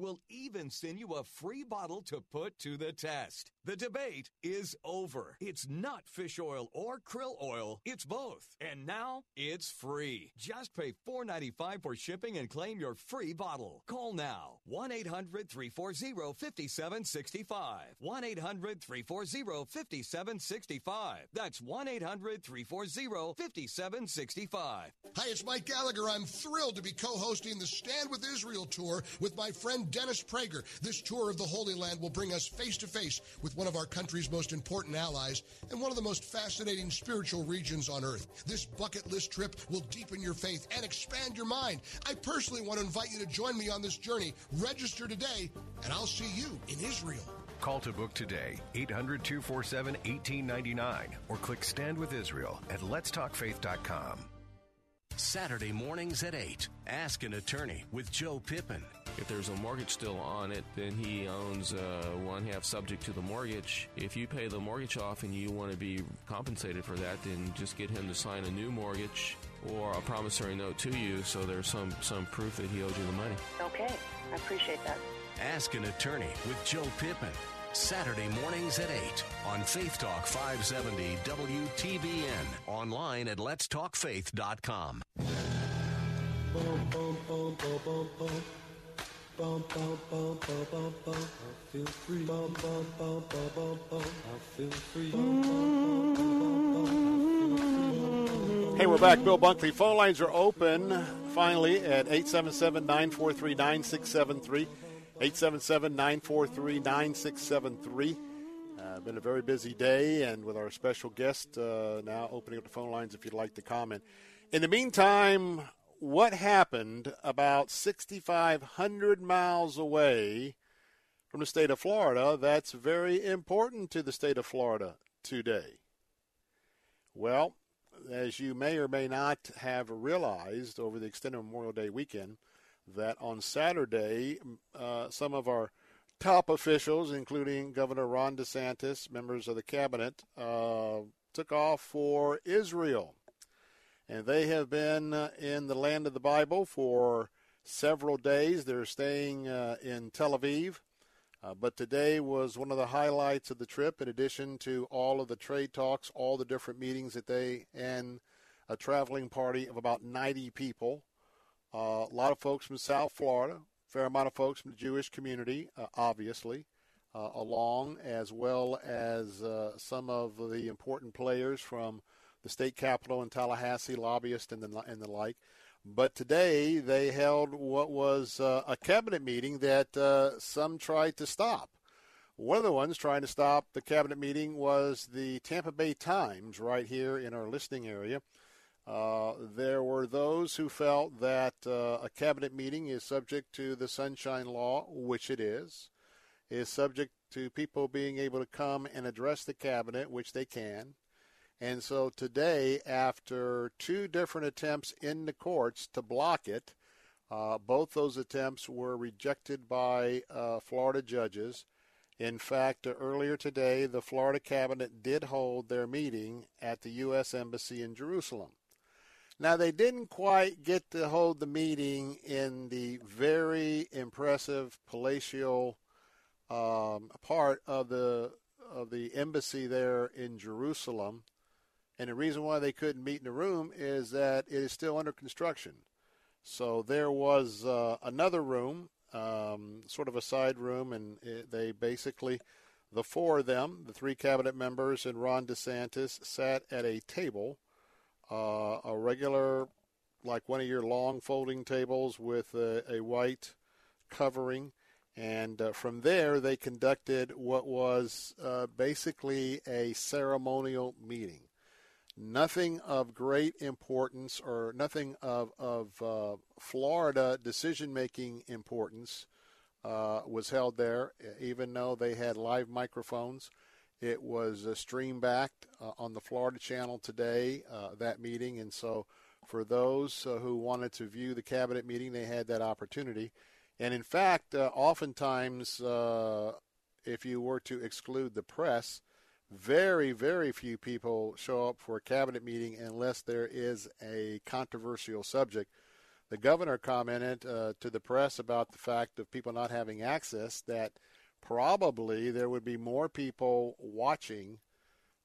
We'll even send you a free bottle to put to the test. The debate is over. It's not fish oil or krill oil, it's both. And now it's free. Just pay $4.95 for shipping and claim your free bottle. Call now 1 800 340 5765. 1 800 340 5765. That's 1 800 340 5765. Hi, it's Mike Gallagher. I'm thrilled to be co hosting the Stand with Israel tour with my friend Dennis Prager. This tour of the Holy Land will bring us face to face with one of our country's most important allies and one of the most fascinating spiritual regions on earth. This bucket list trip will deepen your faith and expand your mind. I personally want to invite you to join me on this journey. Register today, and I'll see you in Israel. Call to book today, 800 247 1899, or click Stand with Israel at letstalkfaith.com. Saturday mornings at 8. Ask an attorney with Joe Pippin. If there's a mortgage still on it, then he owns uh, one half subject to the mortgage. If you pay the mortgage off and you want to be compensated for that, then just get him to sign a new mortgage or a promissory note to you so there's some, some proof that he owes you the money. Okay, I appreciate that. Ask an attorney with Joe Pippin. Saturday mornings at 8 on Faith Talk 570 WTBN. Online at letstalkfaith.com. Bum, bum, bum, bum, bum, bum. Bum, bum, bum. I feel free. Bum, bum, bum, bum, bum, bum. I feel free. Hey, we're back. Bill Bunkley. Phone lines are open finally at 877 943 9673. 877 943 9673. Uh, been a very busy day, and with our special guest uh, now opening up the phone lines if you'd like to comment. In the meantime, what happened about 6,500 miles away from the state of Florida that's very important to the state of Florida today? Well, as you may or may not have realized over the extended Memorial Day weekend, that on Saturday, uh, some of our top officials, including Governor Ron DeSantis, members of the cabinet, uh, took off for Israel. And they have been uh, in the land of the Bible for several days. They're staying uh, in Tel Aviv. Uh, but today was one of the highlights of the trip, in addition to all of the trade talks, all the different meetings that they and a traveling party of about 90 people uh, a lot of folks from South Florida, fair amount of folks from the Jewish community, uh, obviously. uh, along, as well as some of the important players from the state capitol in Tallahassee, lobbyists and the, and the like. But today they held what was uh, a cabinet meeting that uh, some tried to stop. One of the ones trying to stop the cabinet meeting was the Tampa Bay Times, right here in our listening area. Uh, there were those who felt that uh, a cabinet meeting is subject to the Sunshine Law, which it is, is subject to people being able to come and address the cabinet, which they can. And so today, after two different attempts in the courts to block it, uh, both those attempts were rejected by uh, Florida judges. In fact, uh, earlier today, the Florida cabinet did hold their meeting at the U.S. Embassy in Jerusalem. Now, they didn't quite get to hold the meeting in the very impressive palatial um, part of the of the embassy there in Jerusalem. And the reason why they couldn't meet in the room is that it is still under construction. So there was uh, another room, um, sort of a side room, and it, they basically, the four of them, the three cabinet members and Ron DeSantis, sat at a table, uh, a regular, like one of your long folding tables with a, a white covering. And uh, from there, they conducted what was uh, basically a ceremonial meeting nothing of great importance or nothing of, of uh, Florida decision making importance uh, was held there, even though they had live microphones. It was uh, streamed back uh, on the Florida channel today, uh, that meeting. And so, for those uh, who wanted to view the cabinet meeting, they had that opportunity. And in fact, oftentimes, if you were to exclude the press, very, very few people show up for a cabinet meeting unless there is a controversial subject. The governor commented uh, to the press about the fact of people not having access that probably there would be more people watching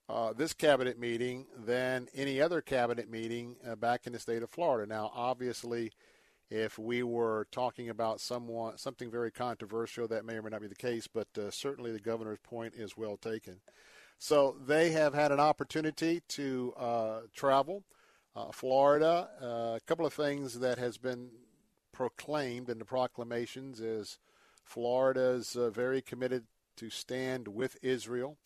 uh, this cabinet meeting than any other cabinet meeting uh, back in the state of Florida. Now, obviously, if we were talking about someone something very controversial, that may or may not be the case, but uh, certainly the governor's point is well taken. So they have had an opportunity to uh, travel. Uh, Florida, uh, a couple of things that has been proclaimed in the proclamations is Florida is uh, very committed to stand with Israel.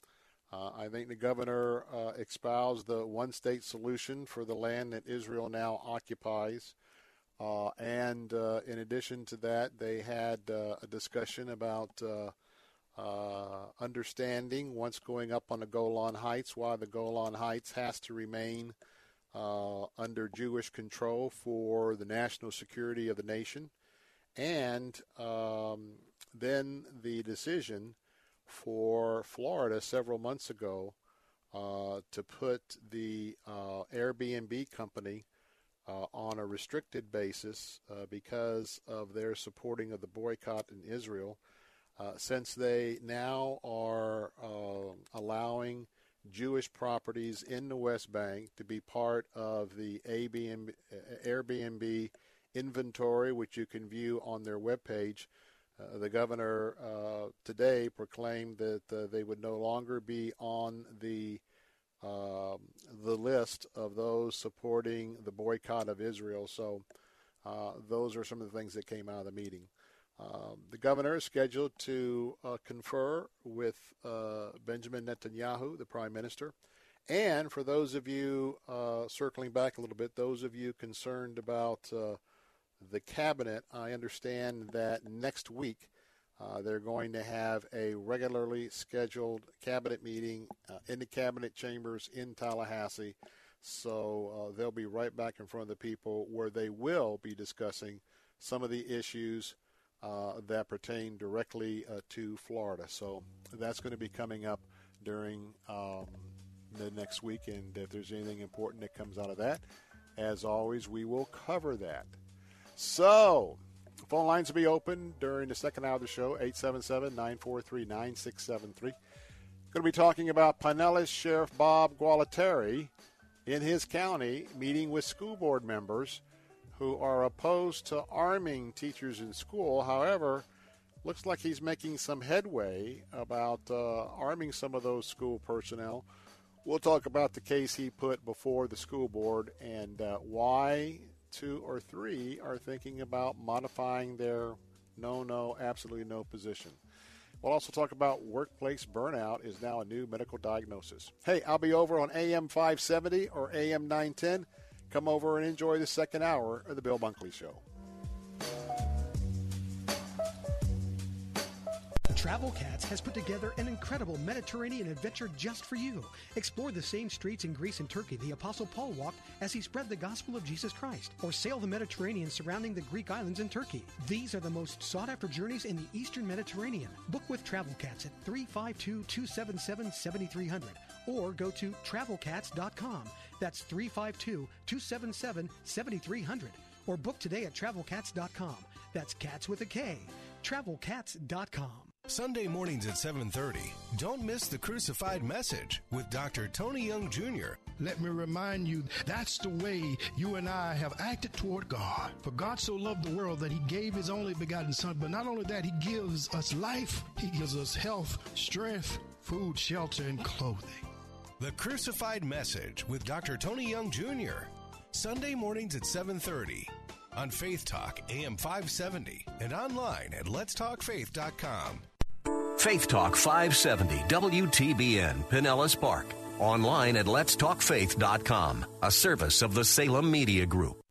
Uh, I think the governor uh, espoused the one-state solution for the land that Israel now occupies. and in addition to that, they had a discussion about uh, understanding once going up on the Golan Heights why the Golan Heights has to remain uh, under Jewish control for the national security of the nation. And um, then the decision for Florida several months ago uh, to put the uh, Airbnb company uh, on a restricted basis because of their supporting of the boycott in Israel uh, since they now are uh, allowing Jewish properties in the West Bank to be part of the Airbnb, Airbnb inventory, which you can view on their webpage. Uh, the governor uh, today proclaimed that uh, they would no longer be on the um, the list of those supporting the boycott of Israel. So those are some of the things that came out of the meeting. Um, the governor is scheduled to uh, confer with uh, Benjamin Netanyahu, the prime minister. And for those of you, uh, circling back a little bit, those of you concerned about uh, the cabinet, I understand that next week uh, they're going to have a regularly scheduled cabinet meeting uh, in the cabinet chambers in Tallahassee. So they'll be right back in front of the people where they will be discussing some of the issues that pertain directly uh, to Florida. So that's going to be coming up during um, the next week. And if there's anything important that comes out of that, as always, we will cover that. So, phone lines will be open during the second hour of the show 877 943 9673. Going to be talking about Pinellas Sheriff Bob Gualtieri in his county meeting with school board members who are opposed to arming teachers in school. However, looks like he's making some headway about uh, arming some of those school personnel. We'll talk about the case he put before the school board and uh, why two or three are thinking about modifying their no, no, absolutely no position. We'll also talk about workplace burnout is now a new medical diagnosis. Hey, I'll be over on AM 570 or AM 910. Come over and enjoy the second hour of the Bill Bunkley Show. Travel Kats has put together an incredible Mediterranean adventure just for you. Explore the same streets in Greece and Turkey the Apostle Paul walked as he spread the gospel of Jesus Christ, or sail the Mediterranean surrounding the Greek islands in Turkey. These are the most sought after journeys in the Eastern Mediterranean. Book with Travel Kats at 352 277 7300 or go to travelkats.com. That's 352 277 7300 or book today at travelkats.com. That's cats with a K. Travelkats.com. Sunday mornings at 7:30. Don't miss the crucified message with Dr. Tony Young Jr. Let me remind you, that's the way you and I have acted toward God. For God so loved the world that he gave his only begotten son, but not only that, he gives us life, he gives us health, strength, food, shelter, and clothing. The Crucified Message with Dr. Tony Young Jr. Sunday mornings at 7:30 on Faith Talk AM 570 and online at letstalkfaith.com. Faith Talk 570 WTBN Pinellas Park. Online at letstalkfaith.com, a service of the Salem Media Group.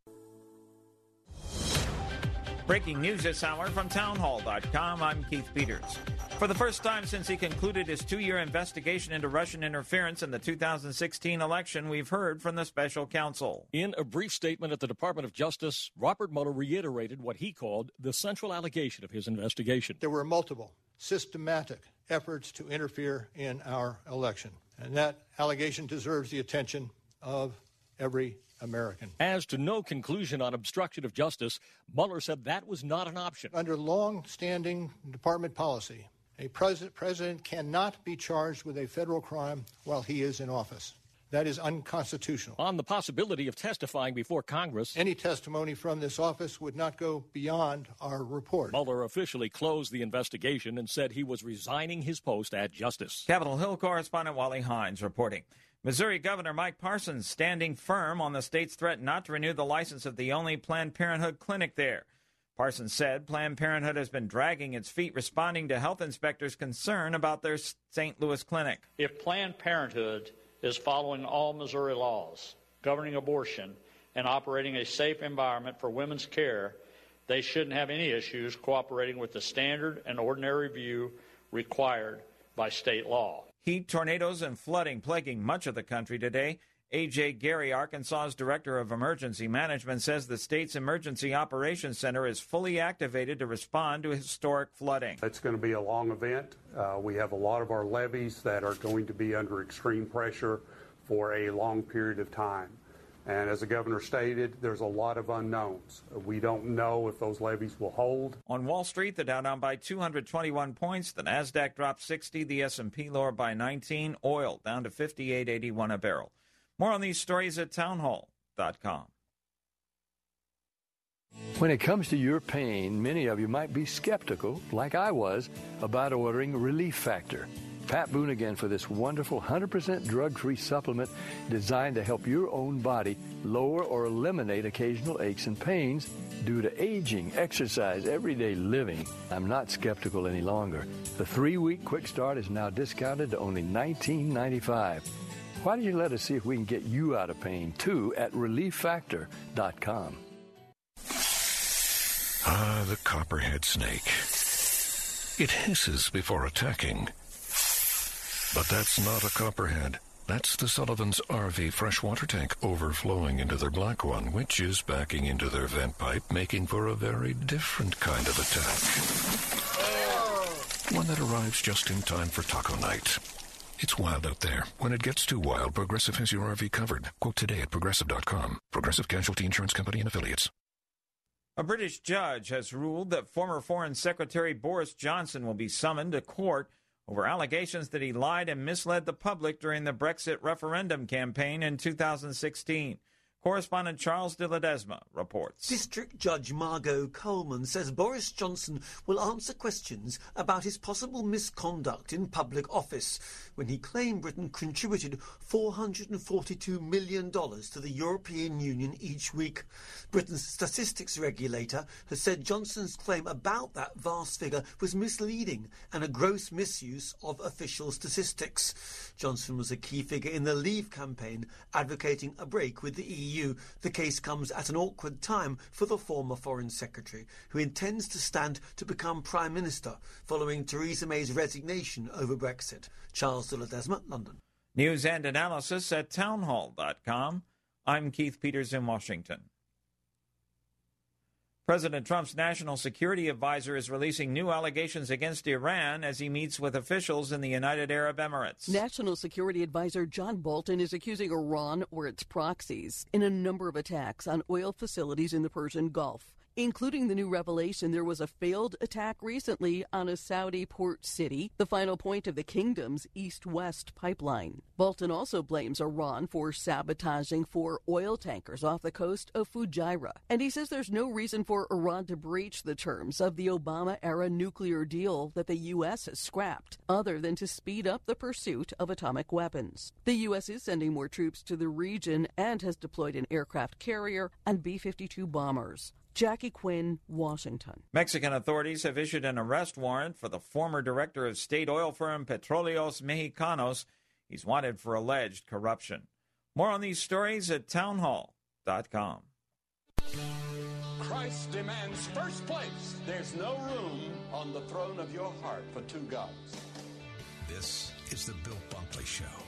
Breaking news this hour from townhall.com. I'm Keith Peters. For the first time since he concluded his two year investigation into Russian interference in the 2016 election, we've heard from the special counsel. In a brief statement at the Department of Justice, Robert Mueller reiterated what he called the central allegation of his investigation. There were multiple systematic efforts to interfere in our election, and that allegation deserves the attention of every American. As to no conclusion on obstruction of justice, Mueller said that was not an option. Under long standing department policy, a president, president cannot be charged with a federal crime while he is in office. That is unconstitutional. On the possibility of testifying before Congress, any testimony from this office would not go beyond our report. Mueller officially closed the investigation and said he was resigning his post at Justice. Capitol Hill correspondent Wally Hindes reporting. Missouri Governor Mike Parsons standing firm on the state's threat not to renew the license of the only Planned Parenthood clinic there. Parsons said Planned Parenthood has been dragging its feet responding to health inspectors' concern about their St. Louis clinic. If Planned Parenthood is following all Missouri laws governing abortion and operating a safe environment for women's care, they shouldn't have any issues cooperating with the standard and ordinary review required by state law. Heat, tornadoes, and flooding plaguing much of the country today. A.J. Gary, Arkansas's Director of Emergency Management, says the state's Emergency Operations Center is fully activated to respond to historic flooding. It's going to be a long event. Uh, we have a lot of our levees that are going to be under extreme pressure for a long period of time. And as the governor stated, there's a lot of unknowns. We don't know if those levees will hold. On Wall Street, the Dow down by 221 points, the Nasdaq dropped 60, the S&P lower by 19, oil down to 58.81 a barrel. More on these stories at townhall.com. When it comes to your pain, many of you might be skeptical, like I was, about ordering Relief Factor. Pat Boone again for this wonderful 100% drug free supplement designed to help your own body lower or eliminate occasional aches and pains due to aging, exercise, everyday living. I'm not skeptical any longer. The three week quick start is now discounted to only $19.95. Why don't you let us see if we can get you out of pain too at relieffactor.com. Ah, the copperhead snake. It hisses before attacking. But that's not a copperhead. That's the Sullivan's RV freshwater tank overflowing into their black one, which is backing into their vent pipe, making for a very different kind of attack. One that arrives just in time for taco night. It's wild out there. When it gets too wild, Progressive has your RV covered. Quote today at progressive.com. Progressive Casualty Insurance Company and Affiliates. A British judge has ruled that former Foreign Secretary Boris Johnson will be summoned to court over allegations that he lied and misled the public during the Brexit referendum campaign in 2016. Correspondent Charles de Ledesma reports. District Judge Margot Coleman says Boris Johnson will answer questions about his possible misconduct in public office when he claimed Britain contributed $442 million to the European Union each week. Britain's statistics regulator has said Johnson's claim about that vast figure was misleading and a gross misuse of official statistics. Johnson was a key figure in the Leave campaign advocating a break with the EU. EU. The case comes at an awkward time for the former Foreign Secretary, who intends to stand to become Prime Minister following Theresa May's resignation over Brexit. Charles de la Ledesma, London. News and analysis at townhall.com. I'm Keith Peters in Washington. President Trump's national security advisor is releasing new allegations against Iran as he meets with officials in the United Arab Emirates. National security advisor John Bolton is accusing Iran or its proxies in a number of attacks on oil facilities in the Persian Gulf including the new revelation there was a failed attack recently on a Saudi port city, the final point of the kingdom's east west pipeline. Bolton also blames Iran for sabotaging four oil tankers off the coast of Fujairah, and he says there's no reason for Iran to breach the terms of the Obama era nuclear deal that the U.S. has scrapped, other than to speed up the pursuit of atomic weapons. The U.S. is sending more troops to the region and has deployed an aircraft carrier and B 52 bombers. Jackie Quinn, Washington. Mexican authorities have issued an arrest warrant for the former director of state oil firm Petróleos Mexicanos. He's wanted for alleged corruption. More on these stories at townhall.com. Christ demands first place. There's no room on the throne of your heart for two gods. This is the Bill Bunkley Show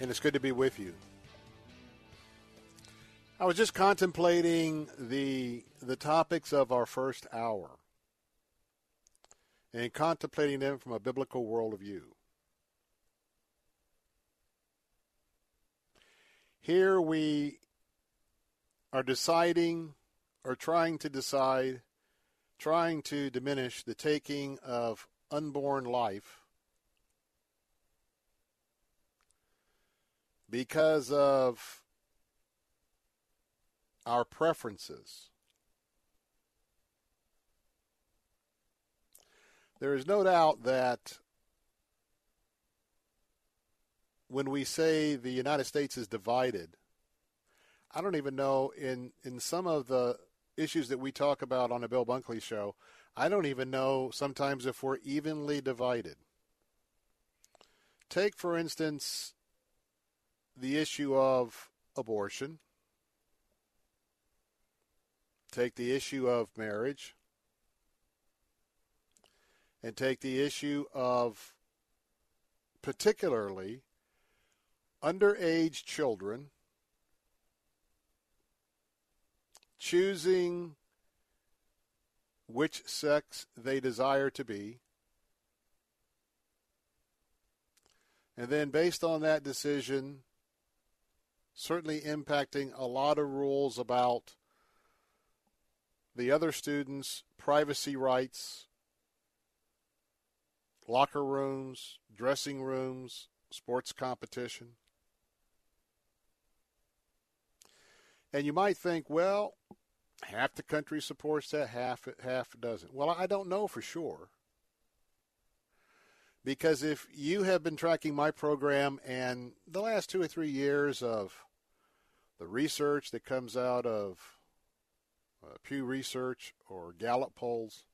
and it's good to be with you. I was just contemplating the the topics of our first hour and contemplating them from a biblical worldview. Here we are deciding or trying to decide, trying to diminish the taking of unborn life because of our preferences. There is no doubt that when we say the United States is divided, I don't even know in, in some of the issues that we talk about on the Bill Bunkley show, I don't even know sometimes if we're evenly divided. Take, for instance, the issue of abortion, take the issue of marriage, and take the issue of particularly underage children choosing which sex they desire to be. And then, based on that decision, certainly impacting a lot of rules about the other students' privacy rights, locker rooms, dressing rooms, sports competition. And you might think, well, half the country supports that, half half doesn't. Well, I don't know for sure. Because if you have been tracking my program and the last two or three years of the research that comes out of uh, Pew Research or Gallup polls.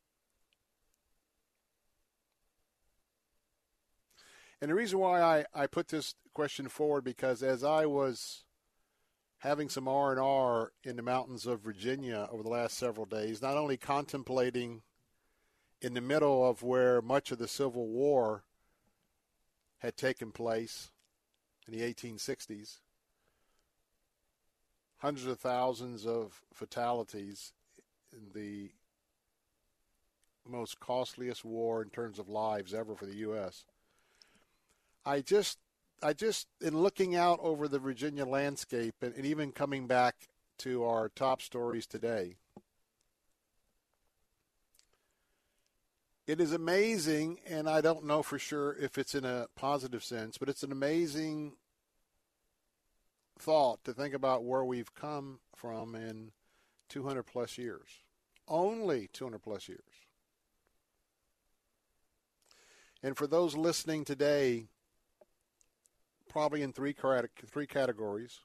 And the reason why I, I put this question forward because as I was having some R and R in the mountains of Virginia over the last several days, not only contemplating in the middle of where much of the Civil War had taken place in the 1860s, hundreds of thousands of fatalities in the most costliest war in terms of lives ever for the U.S. I just, I just, in looking out over the Virginia landscape and, and even coming back to our top stories today, it is amazing, and I don't know for sure if it's in a positive sense, but it's an amazing thought to think about where we've come from in 200 plus years. Only 200 plus years. And for those listening today, probably in three three categories.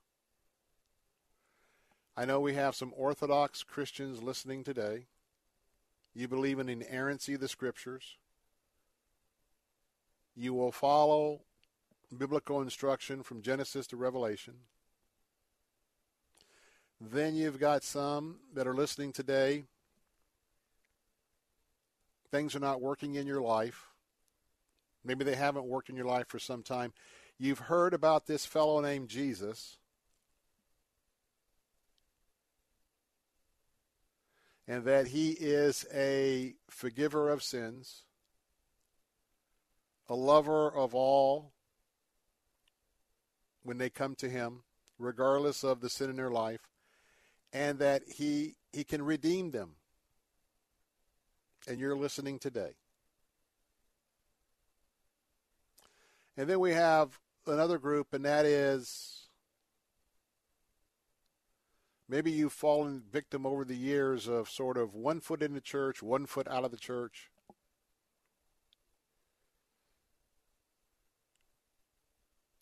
I know we have some Orthodox Christians listening today. You believe in inerrancy of the Scriptures. You will follow biblical instruction from Genesis to Revelation. Then you've got some that are listening today. Things are not working in your life. Maybe they haven't worked in your life for some time. You've heard about this fellow named Jesus. And that he is a forgiver of sins, a lover of all when they come to him, regardless of the sin in their life, and that he he can redeem them. And you're listening today. And then we have another group, and that is maybe you've fallen victim over the years of sort of one foot in the church, one foot out of the church.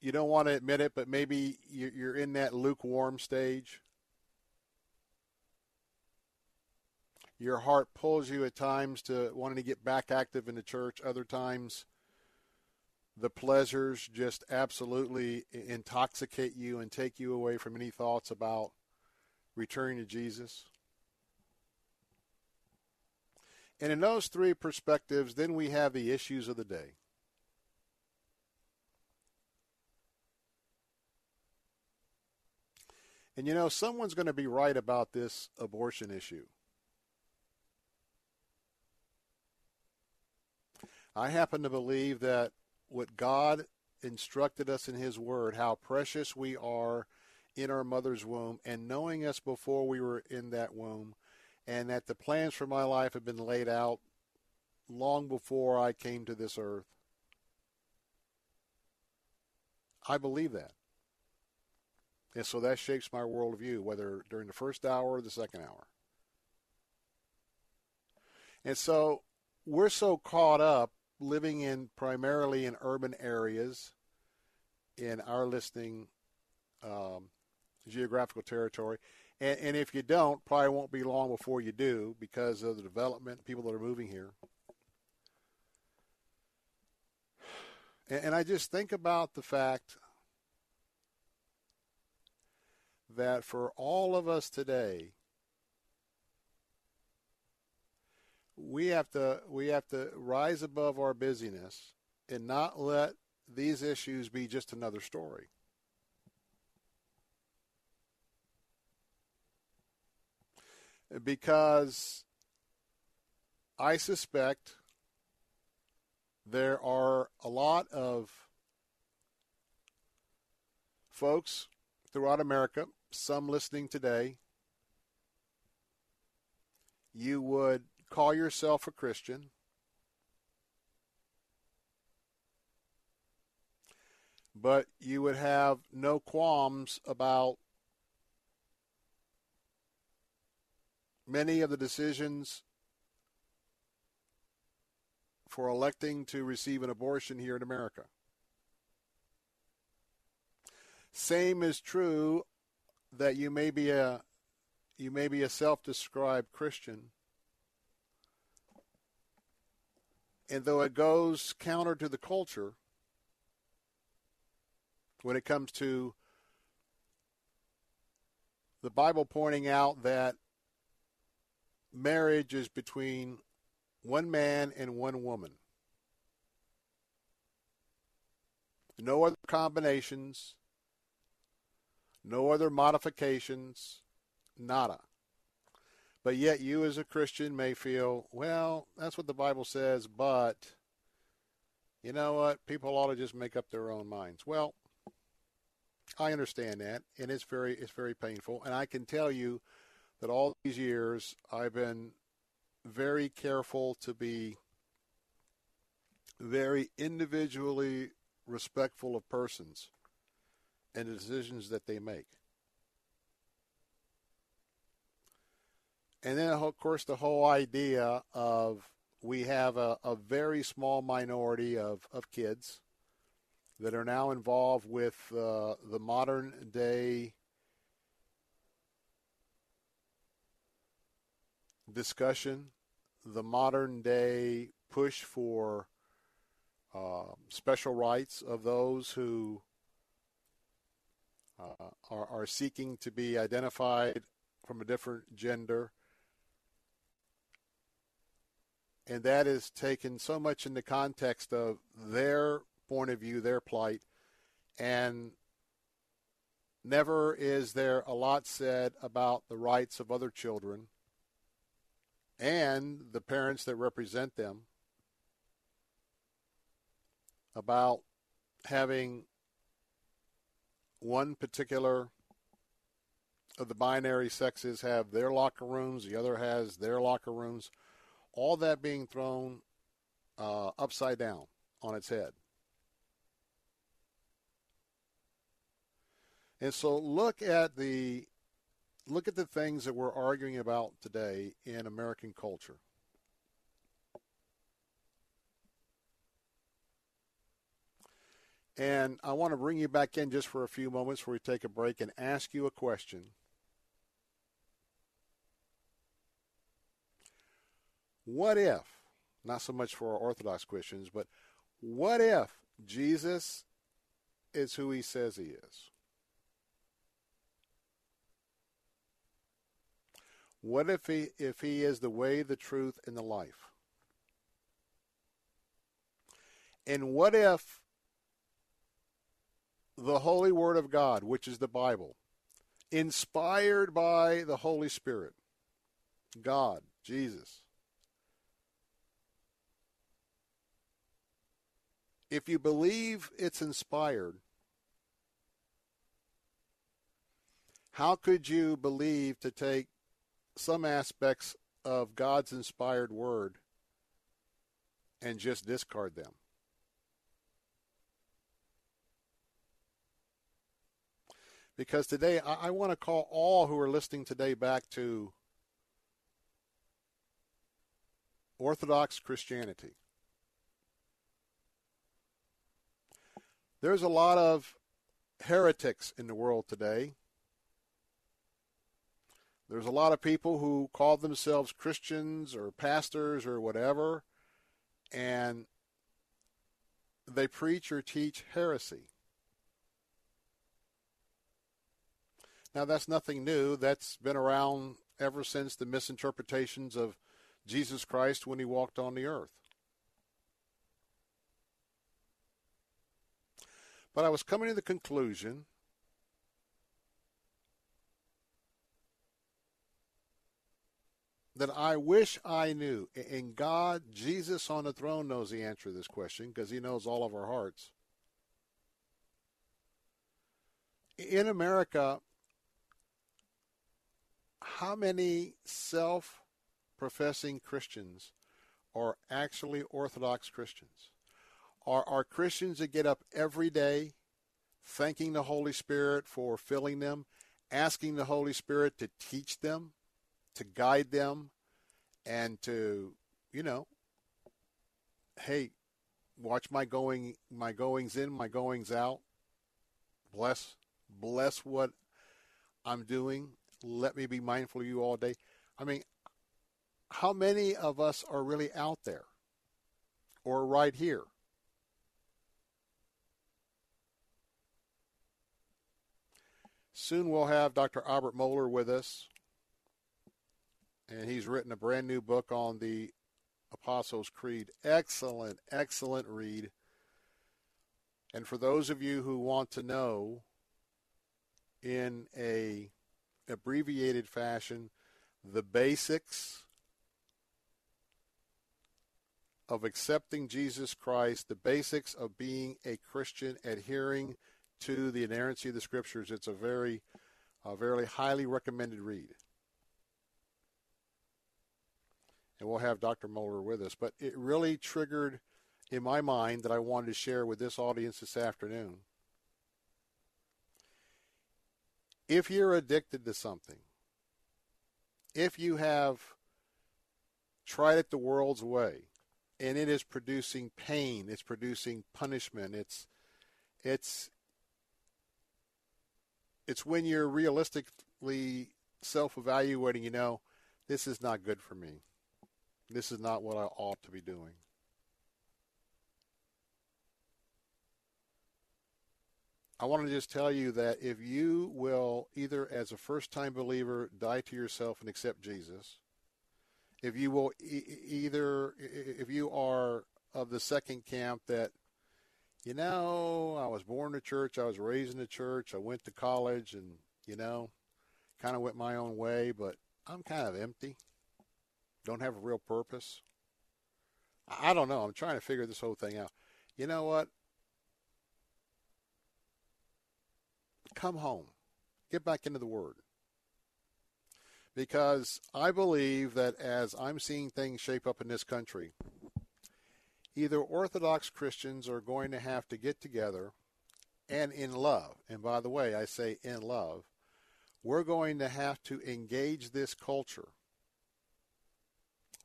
You don't want to admit it, but maybe you're in that lukewarm stage. Your heart pulls you at times to wanting to get back active in the church. Other times, the pleasures just absolutely intoxicate you and take you away from any thoughts about returning to Jesus. And in those three perspectives, then we have the issues of the day. And you know, someone's going to be right about this abortion issue. I happen to believe that what God instructed us in His Word, how precious we are in our mother's womb, and knowing us before we were in that womb, and that the plans for my life have been laid out long before I came to this earth. I believe that. And so that shapes my worldview, whether during the first hour or the second hour. And so we're so caught up living in primarily in urban areas in our listing um, geographical territory. And, and, if you don't, probably won't be long before you do because of the development, people that are moving here. And, and I just think about the fact that for all of us today, we have to we have to rise above our busyness and not let these issues be just another story. Because I suspect there are a lot of folks throughout America, some listening today, you would call yourself a Christian, but you would have no qualms about many of the decisions for electing to receive an abortion here in America. Same is true that you may be a you may be a self described Christian. And though it goes counter to the culture when it comes to the Bible pointing out that marriage is between one man and one woman. No other combinations, no other modifications, nada. But yet, you as a Christian may feel, well, that's what the Bible says, but you know what? People ought to just make up their own minds. Well, I understand that, and it's very it's very painful. And I can tell you that all these years I've been very careful to be very individually respectful of persons and the decisions that they make. And then, of course, the whole idea of we have a, a very small minority of, of kids that are now involved with uh, the modern day discussion, the modern day push for uh, special rights of those who uh, are, are seeking to be identified from a different gender. And that is taken so much in the context of their point of view, their plight, and never is there a lot said about the rights of other children and the parents that represent them about having one particular of the binary sexes have their locker rooms, the other has their locker rooms, all that being thrown uh, upside down on its head. And so look at the look at the things that we're arguing about today in American culture. And I want to bring you back in just for a few moments before we take a break and ask you a question. What if, not so much for our Orthodox Christians, but what if Jesus is who he says he is? What if he if he is the way, the truth, and the life? And what if the Holy Word of God, which is the Bible, inspired by the Holy Spirit, God, Jesus. If you believe it's inspired, how could you believe to take some aspects of God's inspired word and just discard them? because today I, I want to call all who are listening today back to Orthodox Christianity. There's a lot of heretics in the world today. There's a lot of people who call themselves Christians or pastors or whatever, and they preach or teach heresy. Now, that's nothing new. That's been around ever since the misinterpretations of Jesus Christ when he walked on the earth. But I was coming to the conclusion that I wish I knew. And God, Jesus on the throne, knows the answer to this question because he knows all of our hearts. In America, how many self professing Christians are actually Orthodox Christians? Are, are Christians that get up every day thanking the Holy Spirit for filling them, asking the Holy Spirit to teach them, to guide them, and to, you know, hey, watch my going my goings in, my goings out. Bless bless what I'm doing let me be mindful of you all day. I mean, how many of us are really out there or right here? Soon we'll have Dr. Albert Mohler with us, and he's written a brand new book on the Apostles' Creed. Excellent, excellent read. And for those of you who want to know in a abbreviated fashion the basics of accepting Jesus Christ, the basics of being a Christian, adhering to the inerrancy of the Scriptures. It's a very, a very highly recommended read. And we'll have Dr. Mohler with us. But it really triggered in my mind that I wanted to share with this audience this afternoon. If you're addicted to something, if you have tried it the world's way, and it is producing pain, it's producing punishment, it's it's it's when you're realistically self-evaluating, you know, this is not good for me. This is not what I ought to be doing. I want to just tell you that if you will either as a first-time believer die to yourself and accept Jesus, if you will e- either if you are of the second camp that you know I was born in a church, I was raised in a church, I went to college, and you know kind of went my own way, but I'm kind of empty, don't have a real purpose. I don't know. I'm trying to figure this whole thing out. You know what? come home. Get back into the Word. Because I believe that as I'm seeing things shape up in this country, either Orthodox Christians are going to have to get together and in love, and by the way, I say in love, we're going to have to engage this culture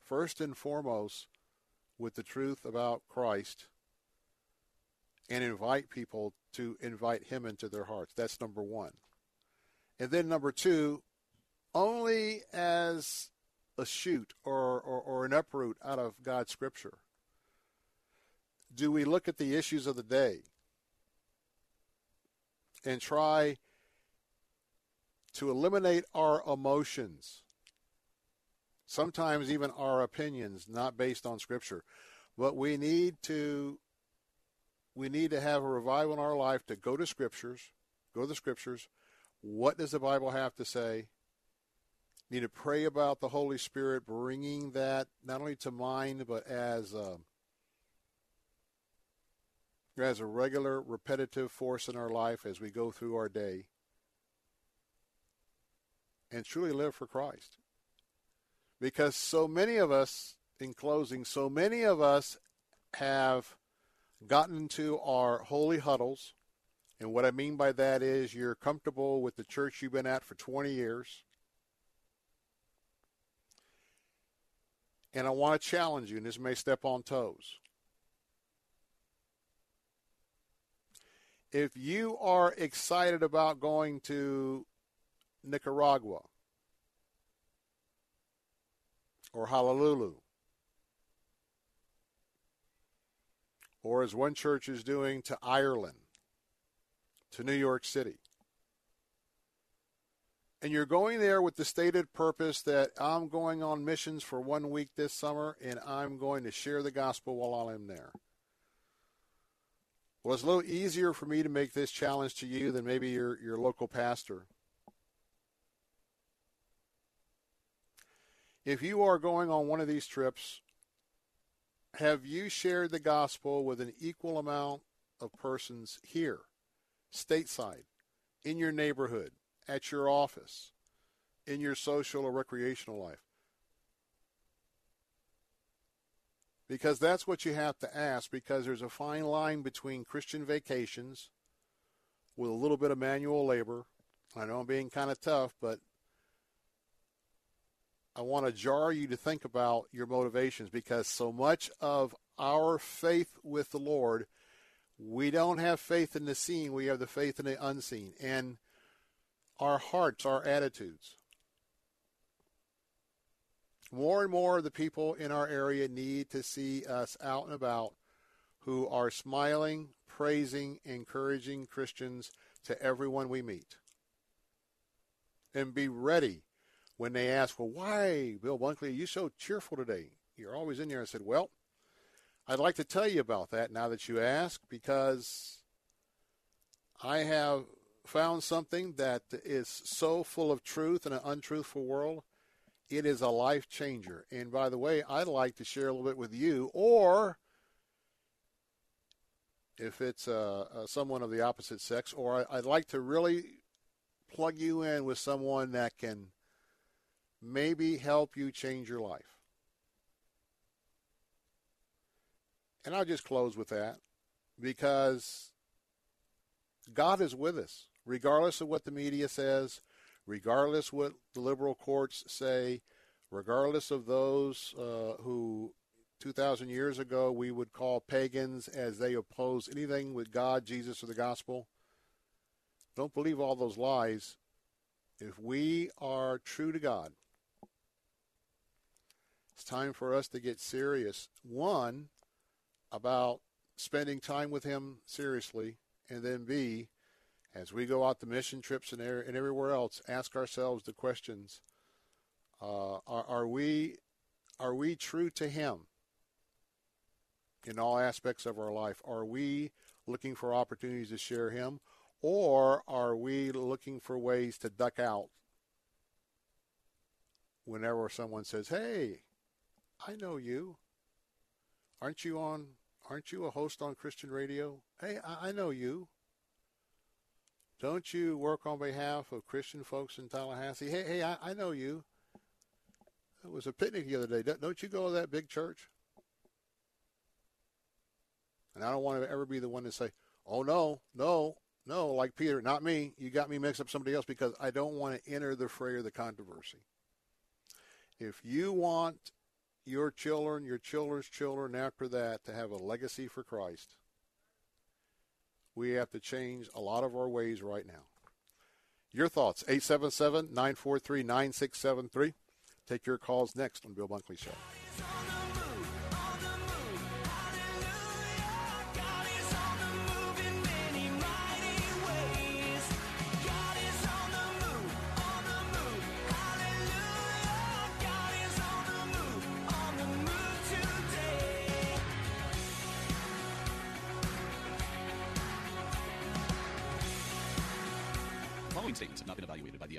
first and foremost with the truth about Christ and invite people to invite him into their hearts. That's number one. And then number two, only as a shoot or, or, or an uproot out of God's scripture do we look at the issues of the day and try to eliminate our emotions, sometimes even our opinions, not based on Scripture. But we need to we need to have a revival in our life to go to scriptures, go to the scriptures. What does the Bible have to say? Need to pray about the Holy Spirit bringing that not only to mind but as a, as a regular repetitive force in our life as we go through our day and truly live for Christ. Because so many of us, in closing, so many of us have gotten into our holy huddles. And what I mean by that is you're comfortable with the church you've been at for 20 years. And I want to challenge you, and this may step on toes. If you are excited about going to Nicaragua or Honolulu or as one church is doing to Ireland, to New York City. And you're going there with the stated purpose that I'm going on missions for one week this summer and I'm going to share the gospel while I'm there. Well, it's a little easier for me to make this challenge to you than maybe your, your local pastor. If you are going on one of these trips, have you shared the gospel with an equal amount of persons here, stateside, in your neighborhood, at your office, in your social or recreational life? Because that's what you have to ask, because there's a fine line between Christian vacations with a little bit of manual labor. I know I'm being kind of tough, but I want to jar you to think about your motivations because so much of our faith with the Lord, we don't have faith in the seen, we have the faith in the unseen. And our hearts, our attitudes, more and more of the people in our area need to see us out and about who are smiling, praising, encouraging Christians to everyone we meet. And be ready when they ask, well, why, Bill Bunkley, are you so cheerful today? You're always in there. I said, well, I'd like to tell you about that now that you ask because I have found something that is so full of truth in an untruthful world. It is a life changer. And by the way, I'd like to share a little bit with you, or if it's uh, uh, someone of the opposite sex, or I'd like to really plug you in with someone that can maybe help you change your life. And I'll just close with that because God is with us, regardless of what the media says, regardless what the liberal courts say, regardless of those uh, who 2,000 years ago we would call pagans as they oppose anything with God, Jesus, or the gospel. Don't believe all those lies. If we are true to God, it's time for us to get serious. One, about spending time with Him seriously, and then B, as we go out to mission trips and, and everywhere else, ask ourselves the questions: uh, are, are we are we true to Him in all aspects of our life? Are we looking for opportunities to share Him, or are we looking for ways to duck out whenever someone says, "Hey, I know you. Aren't you on aren't you a host on Christian radio? Hey, I, I know you. Don't you work on behalf of Christian folks in Tallahassee? Hey, hey, I, I know you. It was a picnic the other day. Don't, you go to that big church? And I don't want to ever be the one to say, oh, no, no, no, like Peter, not me. You got me mixed up somebody else because I don't want to enter the fray of the controversy. If you want your children, your children's children after that to have a legacy for Christ, we have to change a lot of our ways right now. Your thoughts, 877 943 9673. Take your calls next on Bill Bunkley Show.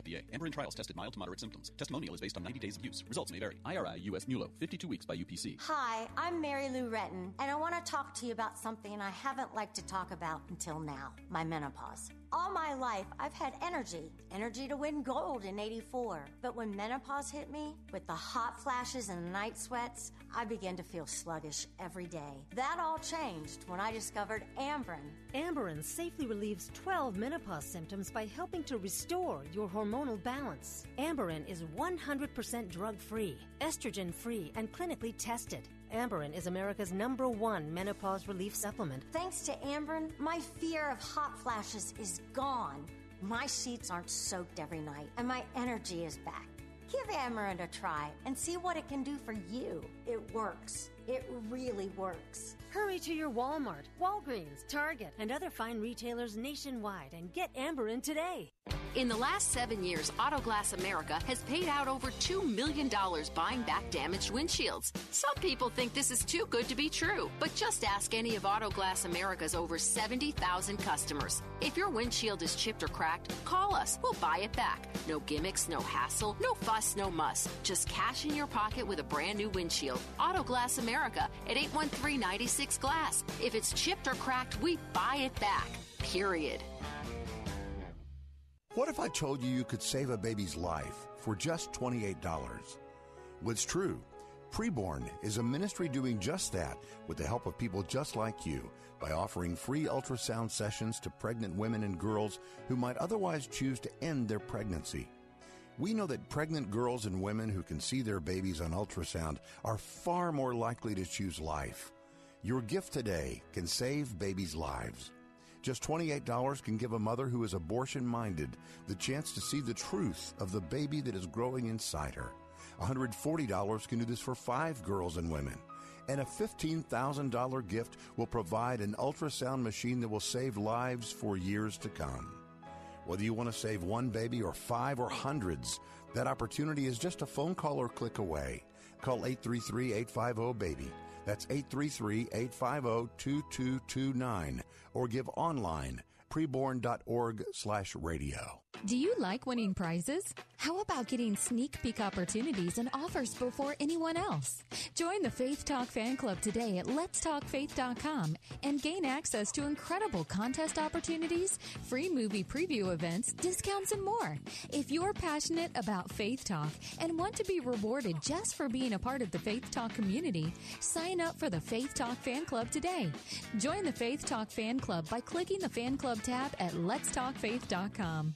FDA. Amberen trials tested mild to moderate symptoms. Testimonial is based on 90 days of use. Results may vary. IRI US MULO, 52 weeks by UPC. Hi, I'm Mary Lou Retton, and I want to talk to you about something I haven't liked to talk about until now my menopause. All my life, I've had energy, energy to win gold in 84. But when menopause hit me, with the hot flashes and night sweats, I began to feel sluggish every day. That all changed when I discovered Amberen. Amberen safely relieves 12 menopause symptoms by helping to restore your hormonal balance. Amberen is 100% drug free, estrogen free, and clinically tested. Amberen is America's number one menopause relief supplement. Thanks to Amberen, my fear of hot flashes is gone. My sheets aren't soaked every night, and my energy is back. Give Amberen a try and see what it can do for you. It works. It really works. Hurry to your Walmart, Walgreens, Target, and other fine retailers nationwide and get Amberen today. In the last seven years, Autoglass America has paid out over $2 million buying back damaged windshields. Some people think this is too good to be true, but just ask any of Autoglass America's over 70,000 customers. If your windshield is chipped or cracked, call us. We'll buy it back. No gimmicks, no hassle, no fuss, no muss. Just cash in your pocket with a brand new windshield. Autoglass America at 813 96 Glass. If it's chipped or cracked, we buy it back. Period. What if I told you you could save a baby's life for just $28? What's true. Preborn is a ministry doing just that with the help of people just like you by offering free ultrasound sessions to pregnant women and girls who might otherwise choose to end their pregnancy. We know that pregnant girls and women who can see their babies on ultrasound are far more likely to choose life. Your gift today can save babies' lives. Just $28 can give a mother who is abortion minded the chance to see the truth of the baby that is growing inside her. $140 can do this for five girls and women. And a $15,000 gift will provide an ultrasound machine that will save lives for years to come. Whether you want to save one baby or five or hundreds, that opportunity is just a phone call or click away. Call 833 850 BABY. That's 833 850 2229 or give online preborn.org slash radio. Do you like winning prizes? How about getting sneak peek opportunities and offers before anyone else? Join the Faith Talk fan club today at letstalkfaith.com and gain access to incredible contest opportunities, free movie preview events, discounts, and more. If you're passionate about Faith Talk and want to be rewarded just for being a part of the Faith Talk community, sign up for the Faith Talk fan club today. Join the Faith Talk fan club by clicking the fan club tab at letstalkfaith.com.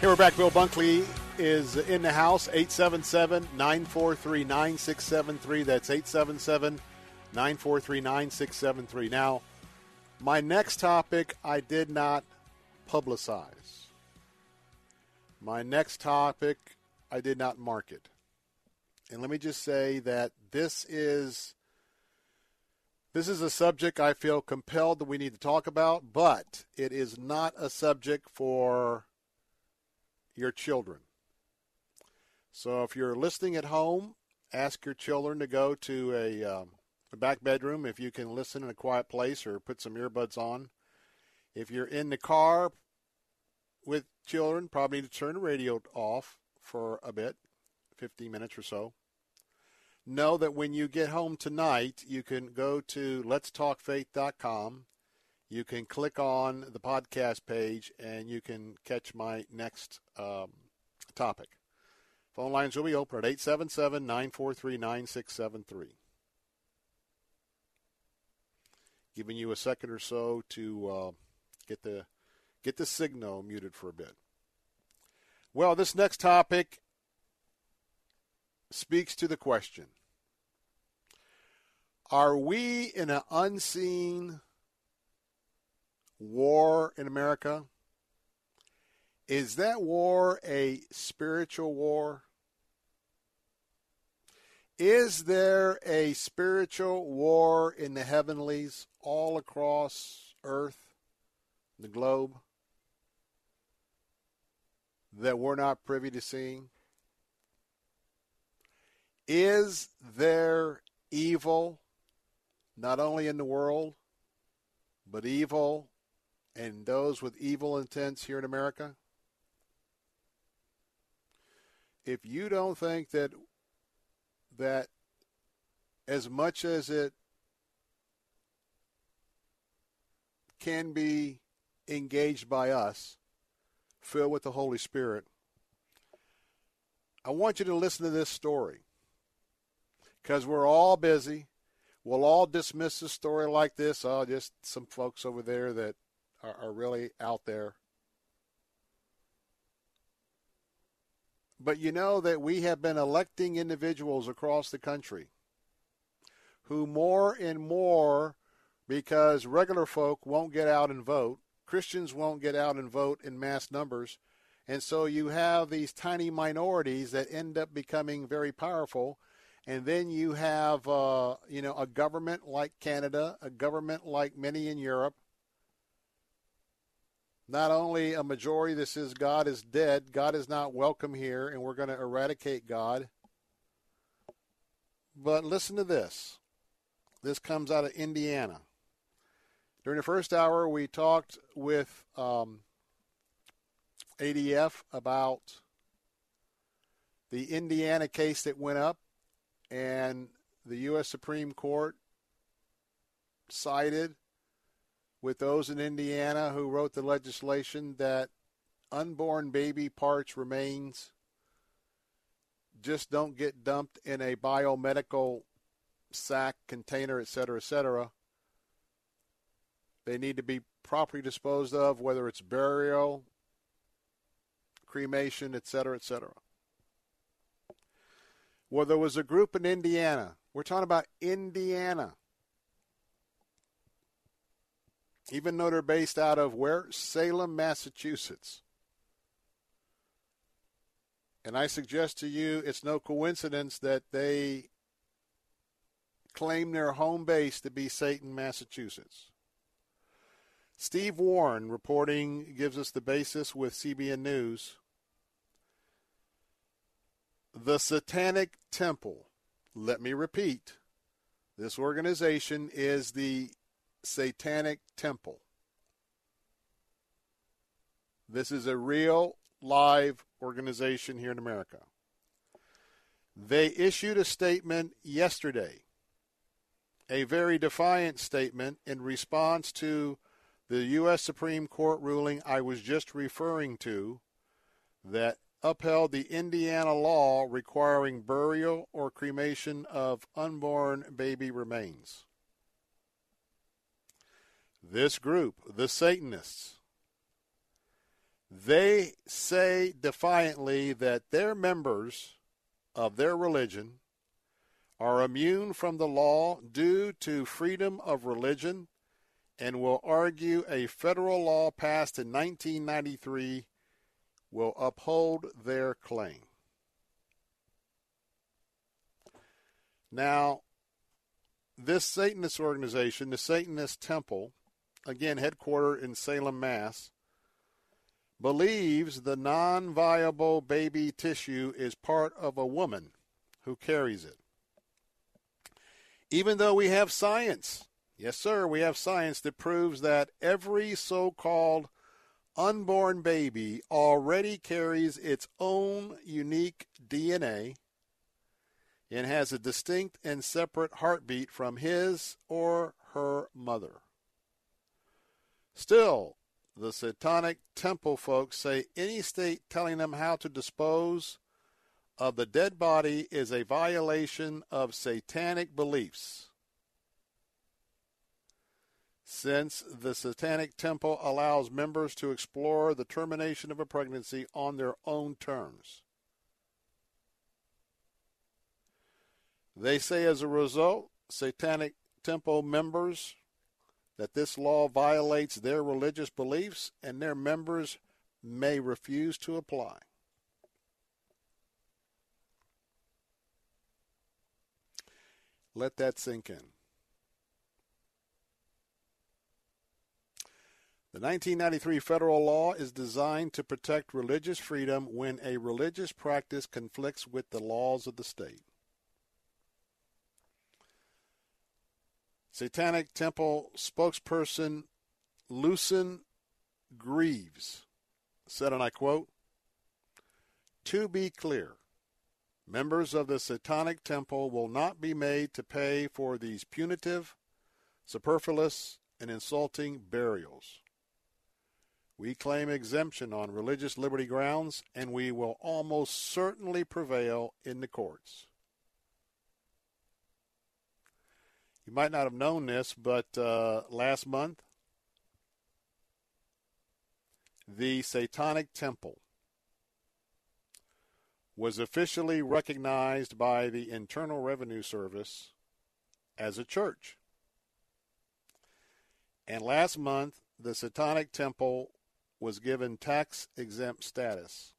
Here we're back. Bill Bunkley is in the house. 877 943 9673. That's 877 943 9673. Now, my next topic I did not publicize. My next topic I did not market. And let me just say that this is this is a subject I feel compelled that we need to talk about, but it is not a subject for your children. So if you're listening at home, ask your children to go to a, um, a back bedroom if you can listen in a quiet place or put some earbuds on. If you're in the car with children, probably need to turn the radio off for a bit, 15 minutes or so. Know that when you get home tonight, you can go to letstalkfaith.com. You can click on the podcast page and you can catch my next um, topic. Phone lines will be open at 877 943 9673. Giving you a second or so to uh, get the get the signal muted for a bit. Well, this next topic speaks to the question Are we in an unseen war in America? Is that war a spiritual war? Is there a spiritual war in the heavenlies all across earth, the globe, that we're not privy to seeing? Is there evil not only in the world, but evil and those with evil intents here in America? If you don't think that that as much as it can be engaged by us, filled with the Holy Spirit, I want you to listen to this story because we're all busy. We'll all dismiss a story like this. Oh, just some folks over there that are, are really out there. But you know that we have been electing individuals across the country who more and more, because regular folk won't get out and vote, Christians won't get out and vote in mass numbers. And so you have these tiny minorities that end up becoming very powerful. And then you have, uh, you know, a government like Canada, a government like many in Europe, not only a majority that says God is dead, God is not welcome here, and we're going to eradicate God. But listen to this. This comes out of Indiana. During the first hour, we talked with um, ADF about the Indiana case that went up and the U.S. Supreme Court sided with those in Indiana who wrote the legislation that unborn baby parts remains just don't get dumped in a biomedical sack, container, et cetera, et cetera. They need to be properly disposed of, whether it's burial, cremation, et cetera, et cetera. Well, there was a group in Indiana. We're talking about Indiana. Even though they're based out of where? Salem, Massachusetts. And I suggest to you it's no coincidence that they claim their home base to be Satan, Massachusetts. Steve Warren reporting gives us the basis with CBN News. The Satanic Temple. Let me repeat. This organization is the Satanic Temple. This is a real live organization here in America. They issued a statement yesterday, a very defiant statement in response to the U.S. Supreme Court ruling I was just referring to that upheld the Indiana law requiring burial or cremation of unborn baby remains. This group, the Satanists, they say defiantly that their members of their religion are immune from the law due to freedom of religion and will argue a federal law passed in 1993 will uphold their claim. Now, this Satanist organization, the Satanist Temple, again headquartered in Salem, Mass, believes the non viable baby tissue is part of a woman who carries it. Even though we have science, yes, sir, we have science that proves that every so called unborn baby already carries its own unique DNA and has a distinct and separate heartbeat from his or her mother. Still, the Satanic Temple folks say any state telling them how to dispose of the dead body is a violation of satanic beliefs. Since the Satanic Temple allows members to explore the termination of a pregnancy on their own terms. They say as a result, Satanic Temple members that this law violates their religious beliefs and their members may refuse to apply. Let that sink in. The 1993 federal law is designed to protect religious freedom when a religious practice conflicts with the laws of the state. Satanic Temple spokesperson Lucien Greaves said, and I quote, To be clear, members of the Satanic Temple will not be made to pay for these punitive, superfluous, and insulting burials. We claim exemption on religious liberty grounds, and we will almost certainly prevail in the courts. You might not have known this, but uh, last month, the Satanic Temple was officially recognized by the Internal Revenue Service as a church. And last month, the Satanic Temple was given tax exempt status.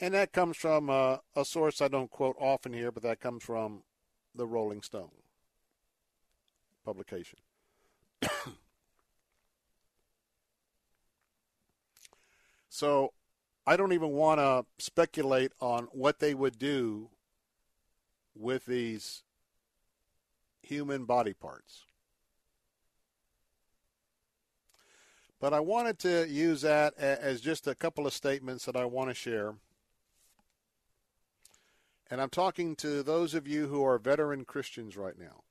And that comes from uh, a source I don't quote often here, but that comes from the Rolling Stone publication. so I don't even want to speculate on what they would do with these human body parts. But I wanted to use that as just a couple of statements that I want to share. And I'm talking to those of you who are veteran Christians right now.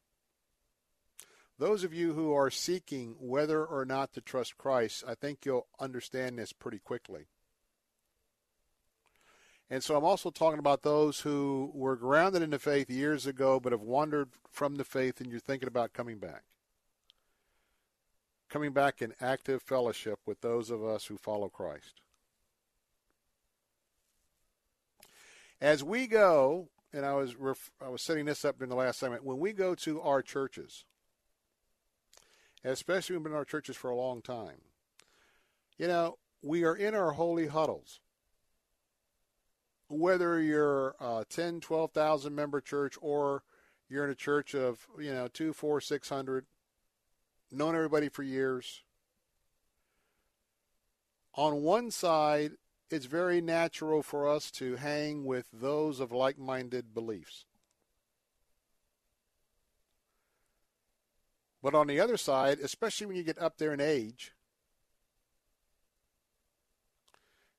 Those of you who are seeking whether or not to trust Christ, I think you'll understand this pretty quickly. And so I'm also talking about those who were grounded in the faith years ago but have wandered from the faith and you're thinking about coming back. Coming back in active fellowship with those of us who follow Christ. As we go, and I was ref- I was setting this up in the last segment, when we go to our churches, especially we've been in our churches for a long time, you know, we are in our holy huddles whether you're a 10, 12,000 member church or you're in a church of, you know, two, four, six hundred, known everybody for years. On one side, it's very natural for us to hang with those of like minded beliefs. But on the other side, especially when you get up there in age,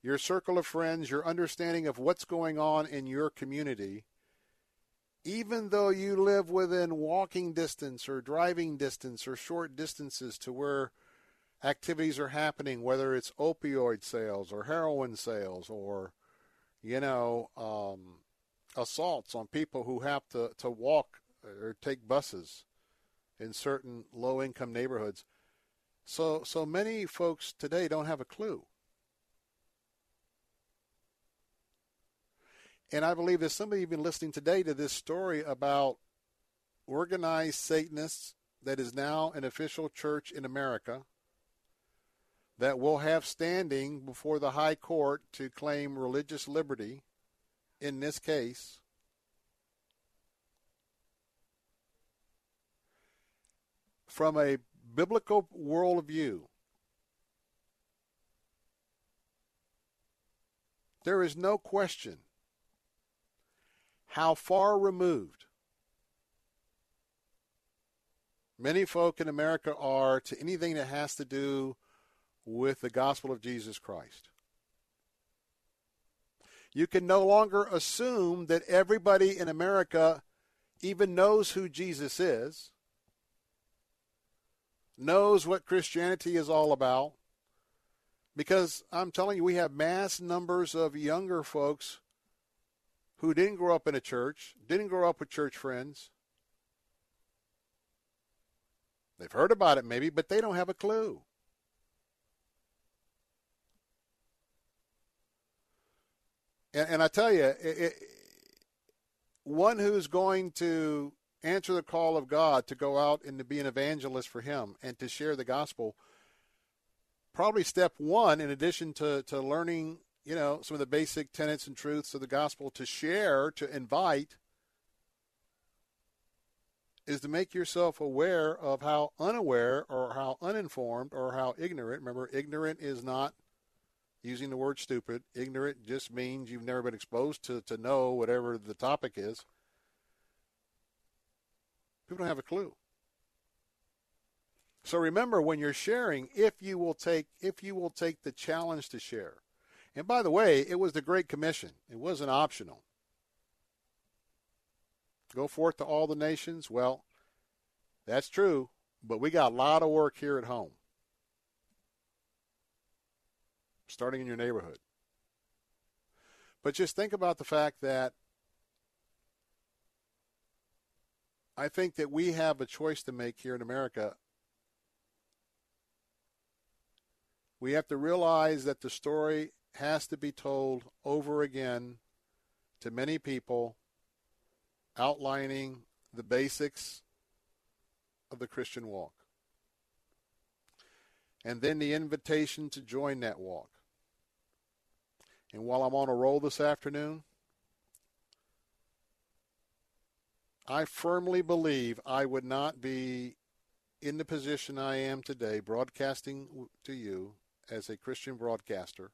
your circle of friends, your understanding of what's going on in your community, even though you live within walking distance or driving distance or short distances to where activities are happening, whether it's opioid sales or heroin sales or, you know, um, assaults on people who have to, to walk or take buses in certain low income neighborhoods. So, so many folks today don't have a clue. And I believe there's somebody even listening today to this story about organized Satanists that is now an official church in America that will have standing before the high court to claim religious liberty in this case. From a biblical worldview, there is no question how far removed many folk in America are to anything that has to do with the gospel of Jesus Christ. You can no longer assume that everybody in America even knows who Jesus is, knows what Christianity is all about, because I'm telling you, we have mass numbers of younger folks who didn't grow up in a church, didn't grow up with church friends. They've heard about it maybe, but they don't have a clue. And, and I tell you, it, it, one who's going to answer the call of God to go out and to be an evangelist for Him and to share the gospel, probably step one, in addition to, to learning you know, some of the basic tenets and truths of the gospel to share, to invite, is to make yourself aware of how unaware or how uninformed or how ignorant. Remember, ignorant is not using the word stupid. Ignorant just means you've never been exposed to, to know whatever the topic is. People don't have a clue. So remember when you're sharing, if you will take if you will take the challenge to share, and by the way, it was the Great Commission, it wasn't optional. Go forth to all the nations. Well, that's true, but we got a lot of work here at home, starting in your neighborhood. But just think about the fact that I think that we have a choice to make here in America. We have to realize that the story has to be told over again to many people, outlining the basics of the Christian walk. And then the invitation to join that walk. And while I'm on a roll this afternoon, I firmly believe I would not be in the position I am today, broadcasting to you as a Christian broadcaster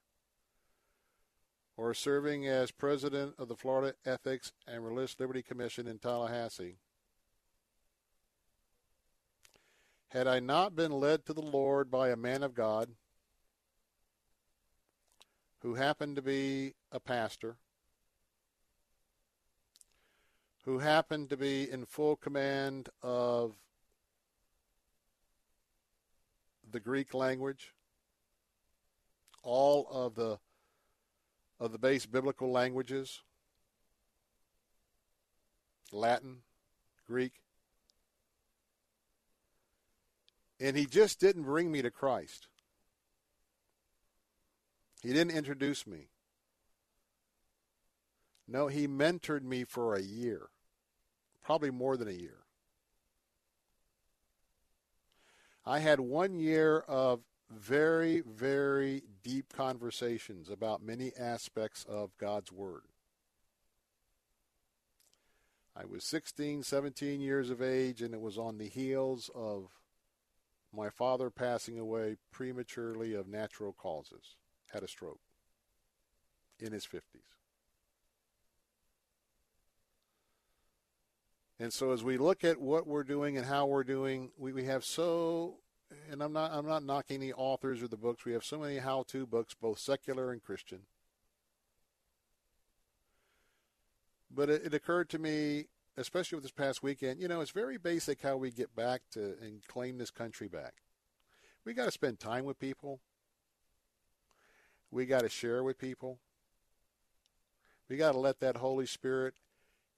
or serving as president of the Florida Ethics and Religious Liberty Commission in Tallahassee. Had I not been led to the Lord by a man of God, who happened to be a pastor, who happened to be in full command of the Greek language, all of the of the base biblical languages, Latin, Greek. And he just didn't bring me to Christ. He didn't introduce me. No, he mentored me for a year, probably more than a year. I had one year of very, very deep conversations about many aspects of God's Word. I was 16, 17 years of age, and it was on the heels of my father passing away prematurely of natural causes. Had a stroke in his 50s. And so as we look at what we're doing and how we're doing, we, we have so and I'm not I'm not knocking the authors or the books. We have so many how-to books, both secular and Christian. But it, it occurred to me, especially with this past weekend, you know, it's very basic how we get back to and claim this country back. We got to spend time with people. We got to share with people. We got to let that Holy Spirit,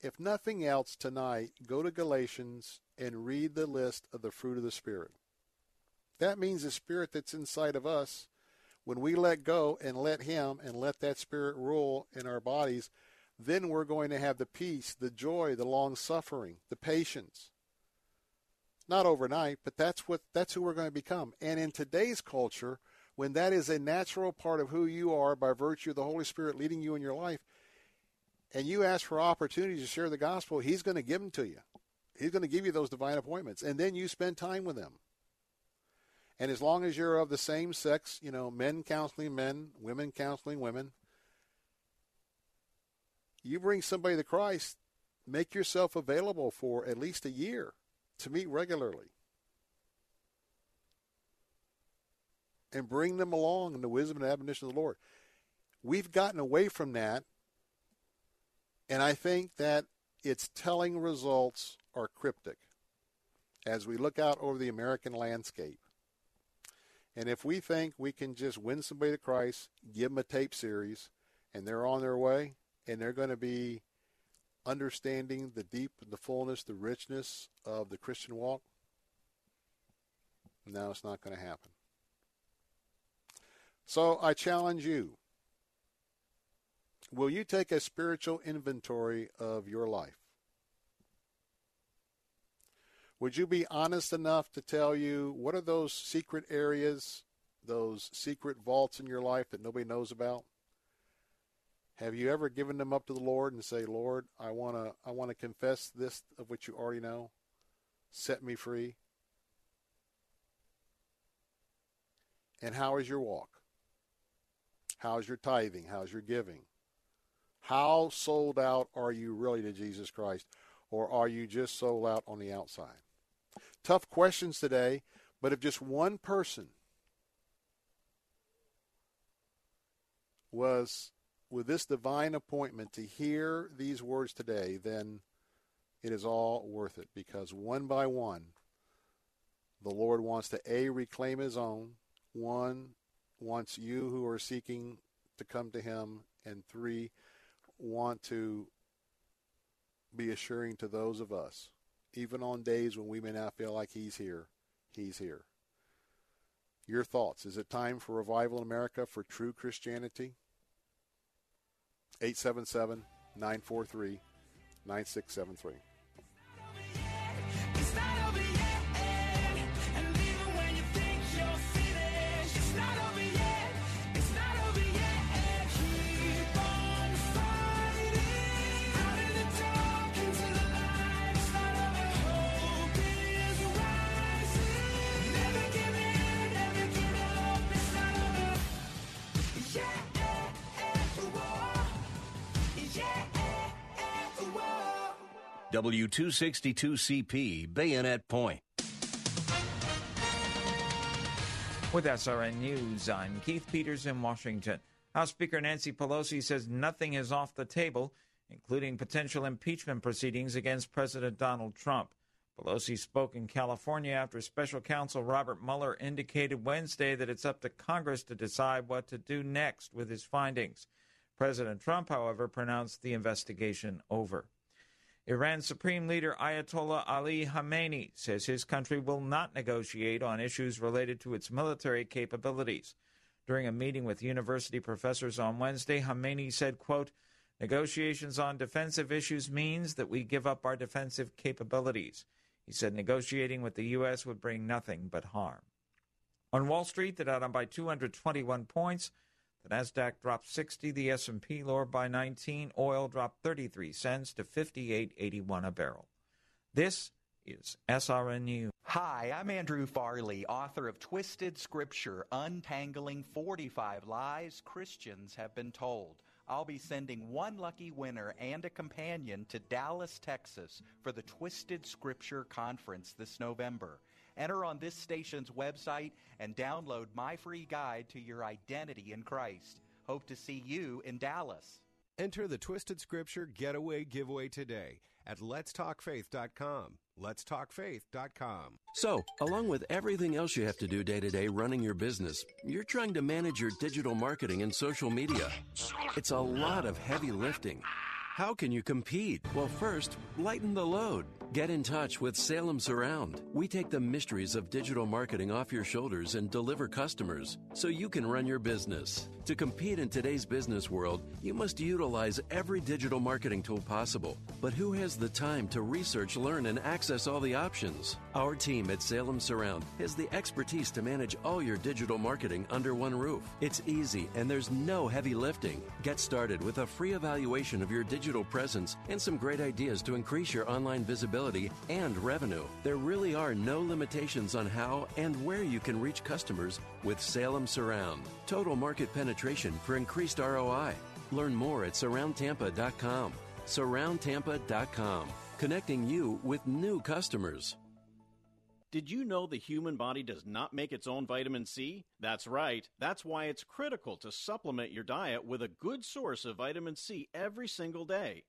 if nothing else tonight, go to Galatians and read the list of the fruit of the Spirit. That means the spirit that's inside of us, when we let go and let Him and let that spirit rule in our bodies, then we're going to have the peace, the joy, the long suffering, the patience. Not overnight, but that's what that's who we're going to become. And in today's culture, when that is a natural part of who you are by virtue of the Holy Spirit leading you in your life, and you ask for opportunities to share the gospel, He's going to give them to you. He's going to give you those divine appointments, and then you spend time with them. And as long as you're of the same sex, you know, men counseling men, women counseling women, you bring somebody to Christ, make yourself available for at least a year to meet regularly. And bring them along in the wisdom and admonition of the Lord. We've gotten away from that, and I think that its telling results are cryptic as we look out over the American landscape. And if we think we can just win somebody to Christ, give them a tape series, and they're on their way, and they're going to be understanding the deep, the fullness, the richness of the Christian walk, no, it's not going to happen. So I challenge you. Will you take a spiritual inventory of your life? Would you be honest enough to tell you what are those secret areas, those secret vaults in your life that nobody knows about? Have you ever given them up to the Lord and say, "Lord, I want to I want to confess this of which you already know. Set me free." And how is your walk? How's your tithing? How's your giving? How sold out are you really to Jesus Christ? Or are you just sold out on the outside? Tough questions today, but if just one person was with this divine appointment to hear these words today, then it is all worth it because one by one, the Lord wants to A, reclaim his own, one, wants you who are seeking to come to him, and three, want to be assuring to those of us even on days when we may not feel like He's here, He's here. Your thoughts. Is it time for revival in America for true Christianity? 877 943 9673. W262CP, Bayonet Point. With SRN News, I'm Keith Peters in Washington. House Speaker Nancy Pelosi says nothing is off the table, including potential impeachment proceedings against President Donald Trump. Pelosi spoke in California after special counsel Robert Mueller indicated Wednesday that it's up to Congress to decide what to do next with his findings. President Trump, however, pronounced the investigation over. Iran's Supreme Leader Ayatollah Ali Khamenei says his country will not negotiate on issues related to its military capabilities. During a meeting with university professors on Wednesday, Khamenei said, quote, Negotiations on defensive issues means that we give up our defensive capabilities. He said negotiating with the U.S. would bring nothing but harm. On Wall Street, the Dow down by 221 points. The Nasdaq dropped 60. The S&P lowered by 19. Oil dropped 33 cents to 58.81 a barrel. This is SRN News. Hi, I'm Andrew Farley, author of Twisted Scripture: Untangling 45 Lies Christians Have Been Told. I'll be sending one lucky winner and a companion to Dallas, Texas for the Twisted Scripture Conference this November. Enter on this station's website and download my free guide to your identity in Christ. Hope to see you in Dallas. Enter the Twisted Scripture Getaway Giveaway today at letstalkfaith.com. letstalkfaith.com. So, along with everything else you have to do day to day running your business, you're trying to manage your digital marketing and social media. It's a lot of heavy lifting. How can you compete? Well, first, lighten the load. Get in touch with Salem Surround. We take the mysteries of digital marketing off your shoulders and deliver customers so you can run your business. To compete in today's business world, you must utilize every digital marketing tool possible. But who has the time to research, learn, and access all the options? Our team at Salem Surround has the expertise to manage all your digital marketing under one roof. It's easy and there's no heavy lifting. Get started with a free evaluation of your digital presence and some great ideas to increase your online visibility and revenue. There really are no limitations on how and where you can reach customers with Salem Surround. Total market penetration for increased ROI. Learn more at surroundtampa.com. Surroundtampa.com, connecting you with new customers. Did you know the human body does not make its own vitamin C? That's right. That's why it's critical to supplement your diet with a good source of vitamin C every single day.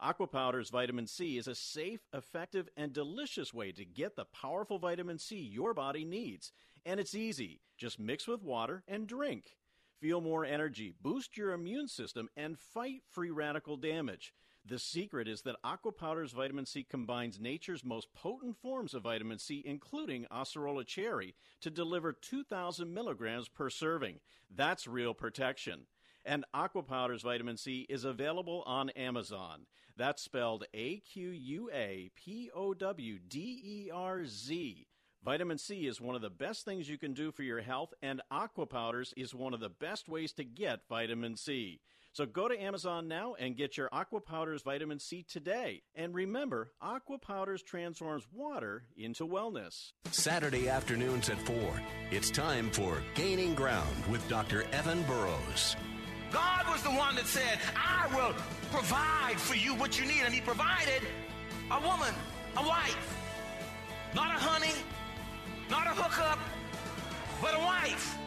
Aquapowder's vitamin C is a safe, effective, and delicious way to get the powerful vitamin C your body needs. And it's easy. Just mix with water and drink. Feel more energy, boost your immune system, and fight free radical damage. The secret is that Aqua Powders vitamin C combines nature's most potent forms of vitamin C, including Acerola cherry, to deliver 2,000 milligrams per serving. That's real protection. And Aqua Powders vitamin C is available on Amazon. That's spelled A Q U A P O W D E R Z. Vitamin C is one of the best things you can do for your health, and aqua powders is one of the best ways to get vitamin C. So go to Amazon now and get your aqua powders vitamin C today. And remember, aqua powders transforms water into wellness. Saturday afternoons at 4. It's time for Gaining Ground with Dr. Evan Burrows. God was the one that said, I will provide for you what you need. And He provided a woman, a wife. Not a honey, not a hookup, but a wife.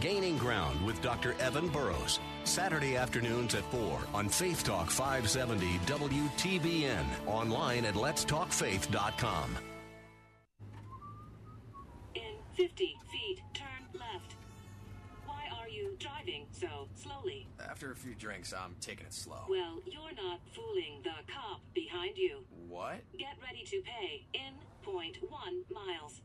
Gaining Ground with Dr. Evan Burrows. Saturday afternoons at 4 on Faith Talk 570 WTBN. Online at letstalkfaith.com. In 50 feet, turn left. Why are you driving so slowly? After a few drinks, I'm taking it slow. Well, you're not fooling the cop behind you. What? Get ready to pay in point one miles.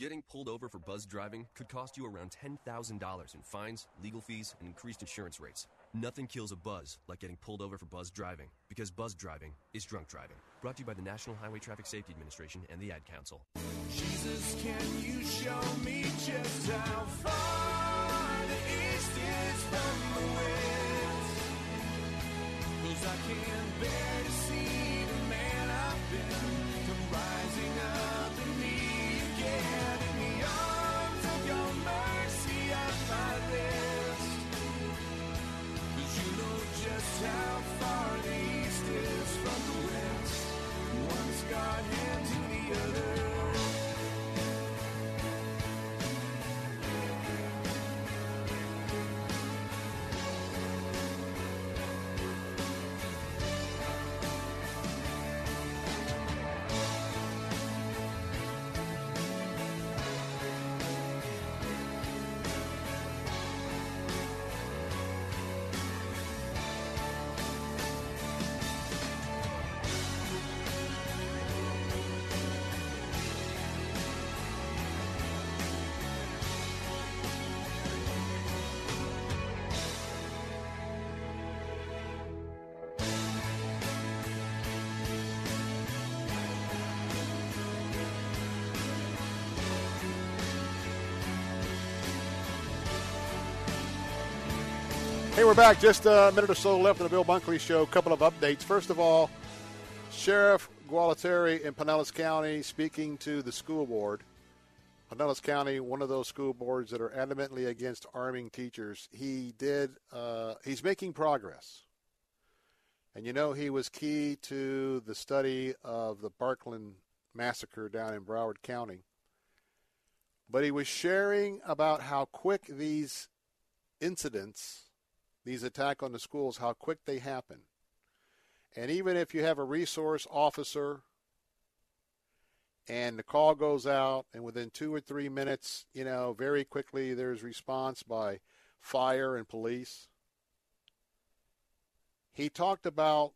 Getting pulled over for buzz driving could cost you around $10,000 in fines, legal fees, and increased insurance rates. Nothing kills a buzz like getting pulled over for buzz driving, because buzz driving is drunk driving. Brought to you by the National Highway Traffic Safety Administration and the Ad Council. Jesus, can you show me just how far the east is from the west? Cause I can't bear to see the man I've been One's hand to the other. Hey, we're back. Just a minute or so left in the Bill Bunkley Show. A couple of updates. First of all, Sheriff Gualtieri in Pinellas County speaking to the school board. Pinellas County, one of those school boards that are adamantly against arming teachers. He did. Uh, he's making progress, and you know he was key to the study of the Parkland massacre down in Broward County. But he was sharing about how quick these incidents, these attack on the schools, how quick they happen. And even if you have a resource officer and the call goes out and within two or three minutes, you know, very quickly there's response by fire and police. He talked about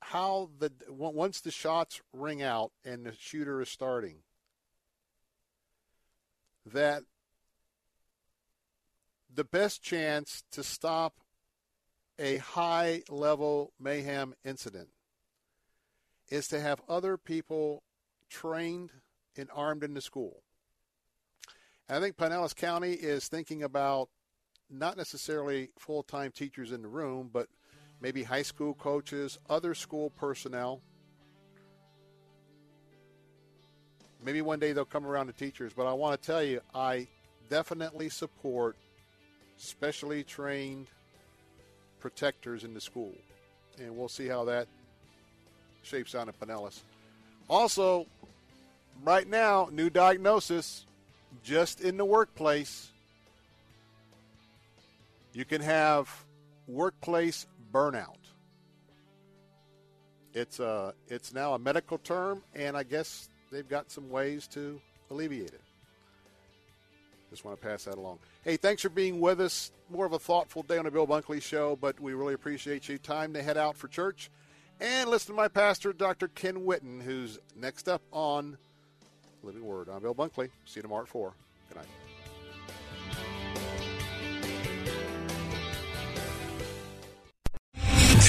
how the once the shots ring out and the shooter is starting that the best chance to stop a high level mayhem incident is to have other people trained and armed in the school. And I think Pinellas County is thinking about not necessarily full time teachers in the room, but maybe high school coaches, other school personnel Maybe one day they'll come around to teachers, but I want to tell you, I definitely support specially trained protectors in the school. And we'll see how that shapes out in Pinellas. Also, right now, new diagnosis just in the workplace. You can have workplace burnout. It's a, uh, it's now a medical term, and I guess they've got some ways to alleviate it. Just want to pass that along. Hey, thanks for being with us. More of a thoughtful day on the Bill Bunkley Show, but we really appreciate you. Time to head out for church and listen to my pastor, Dr. Ken Whitten, who's next up on Living Word. I'm Bill Bunkley. See you tomorrow at 4. Good night.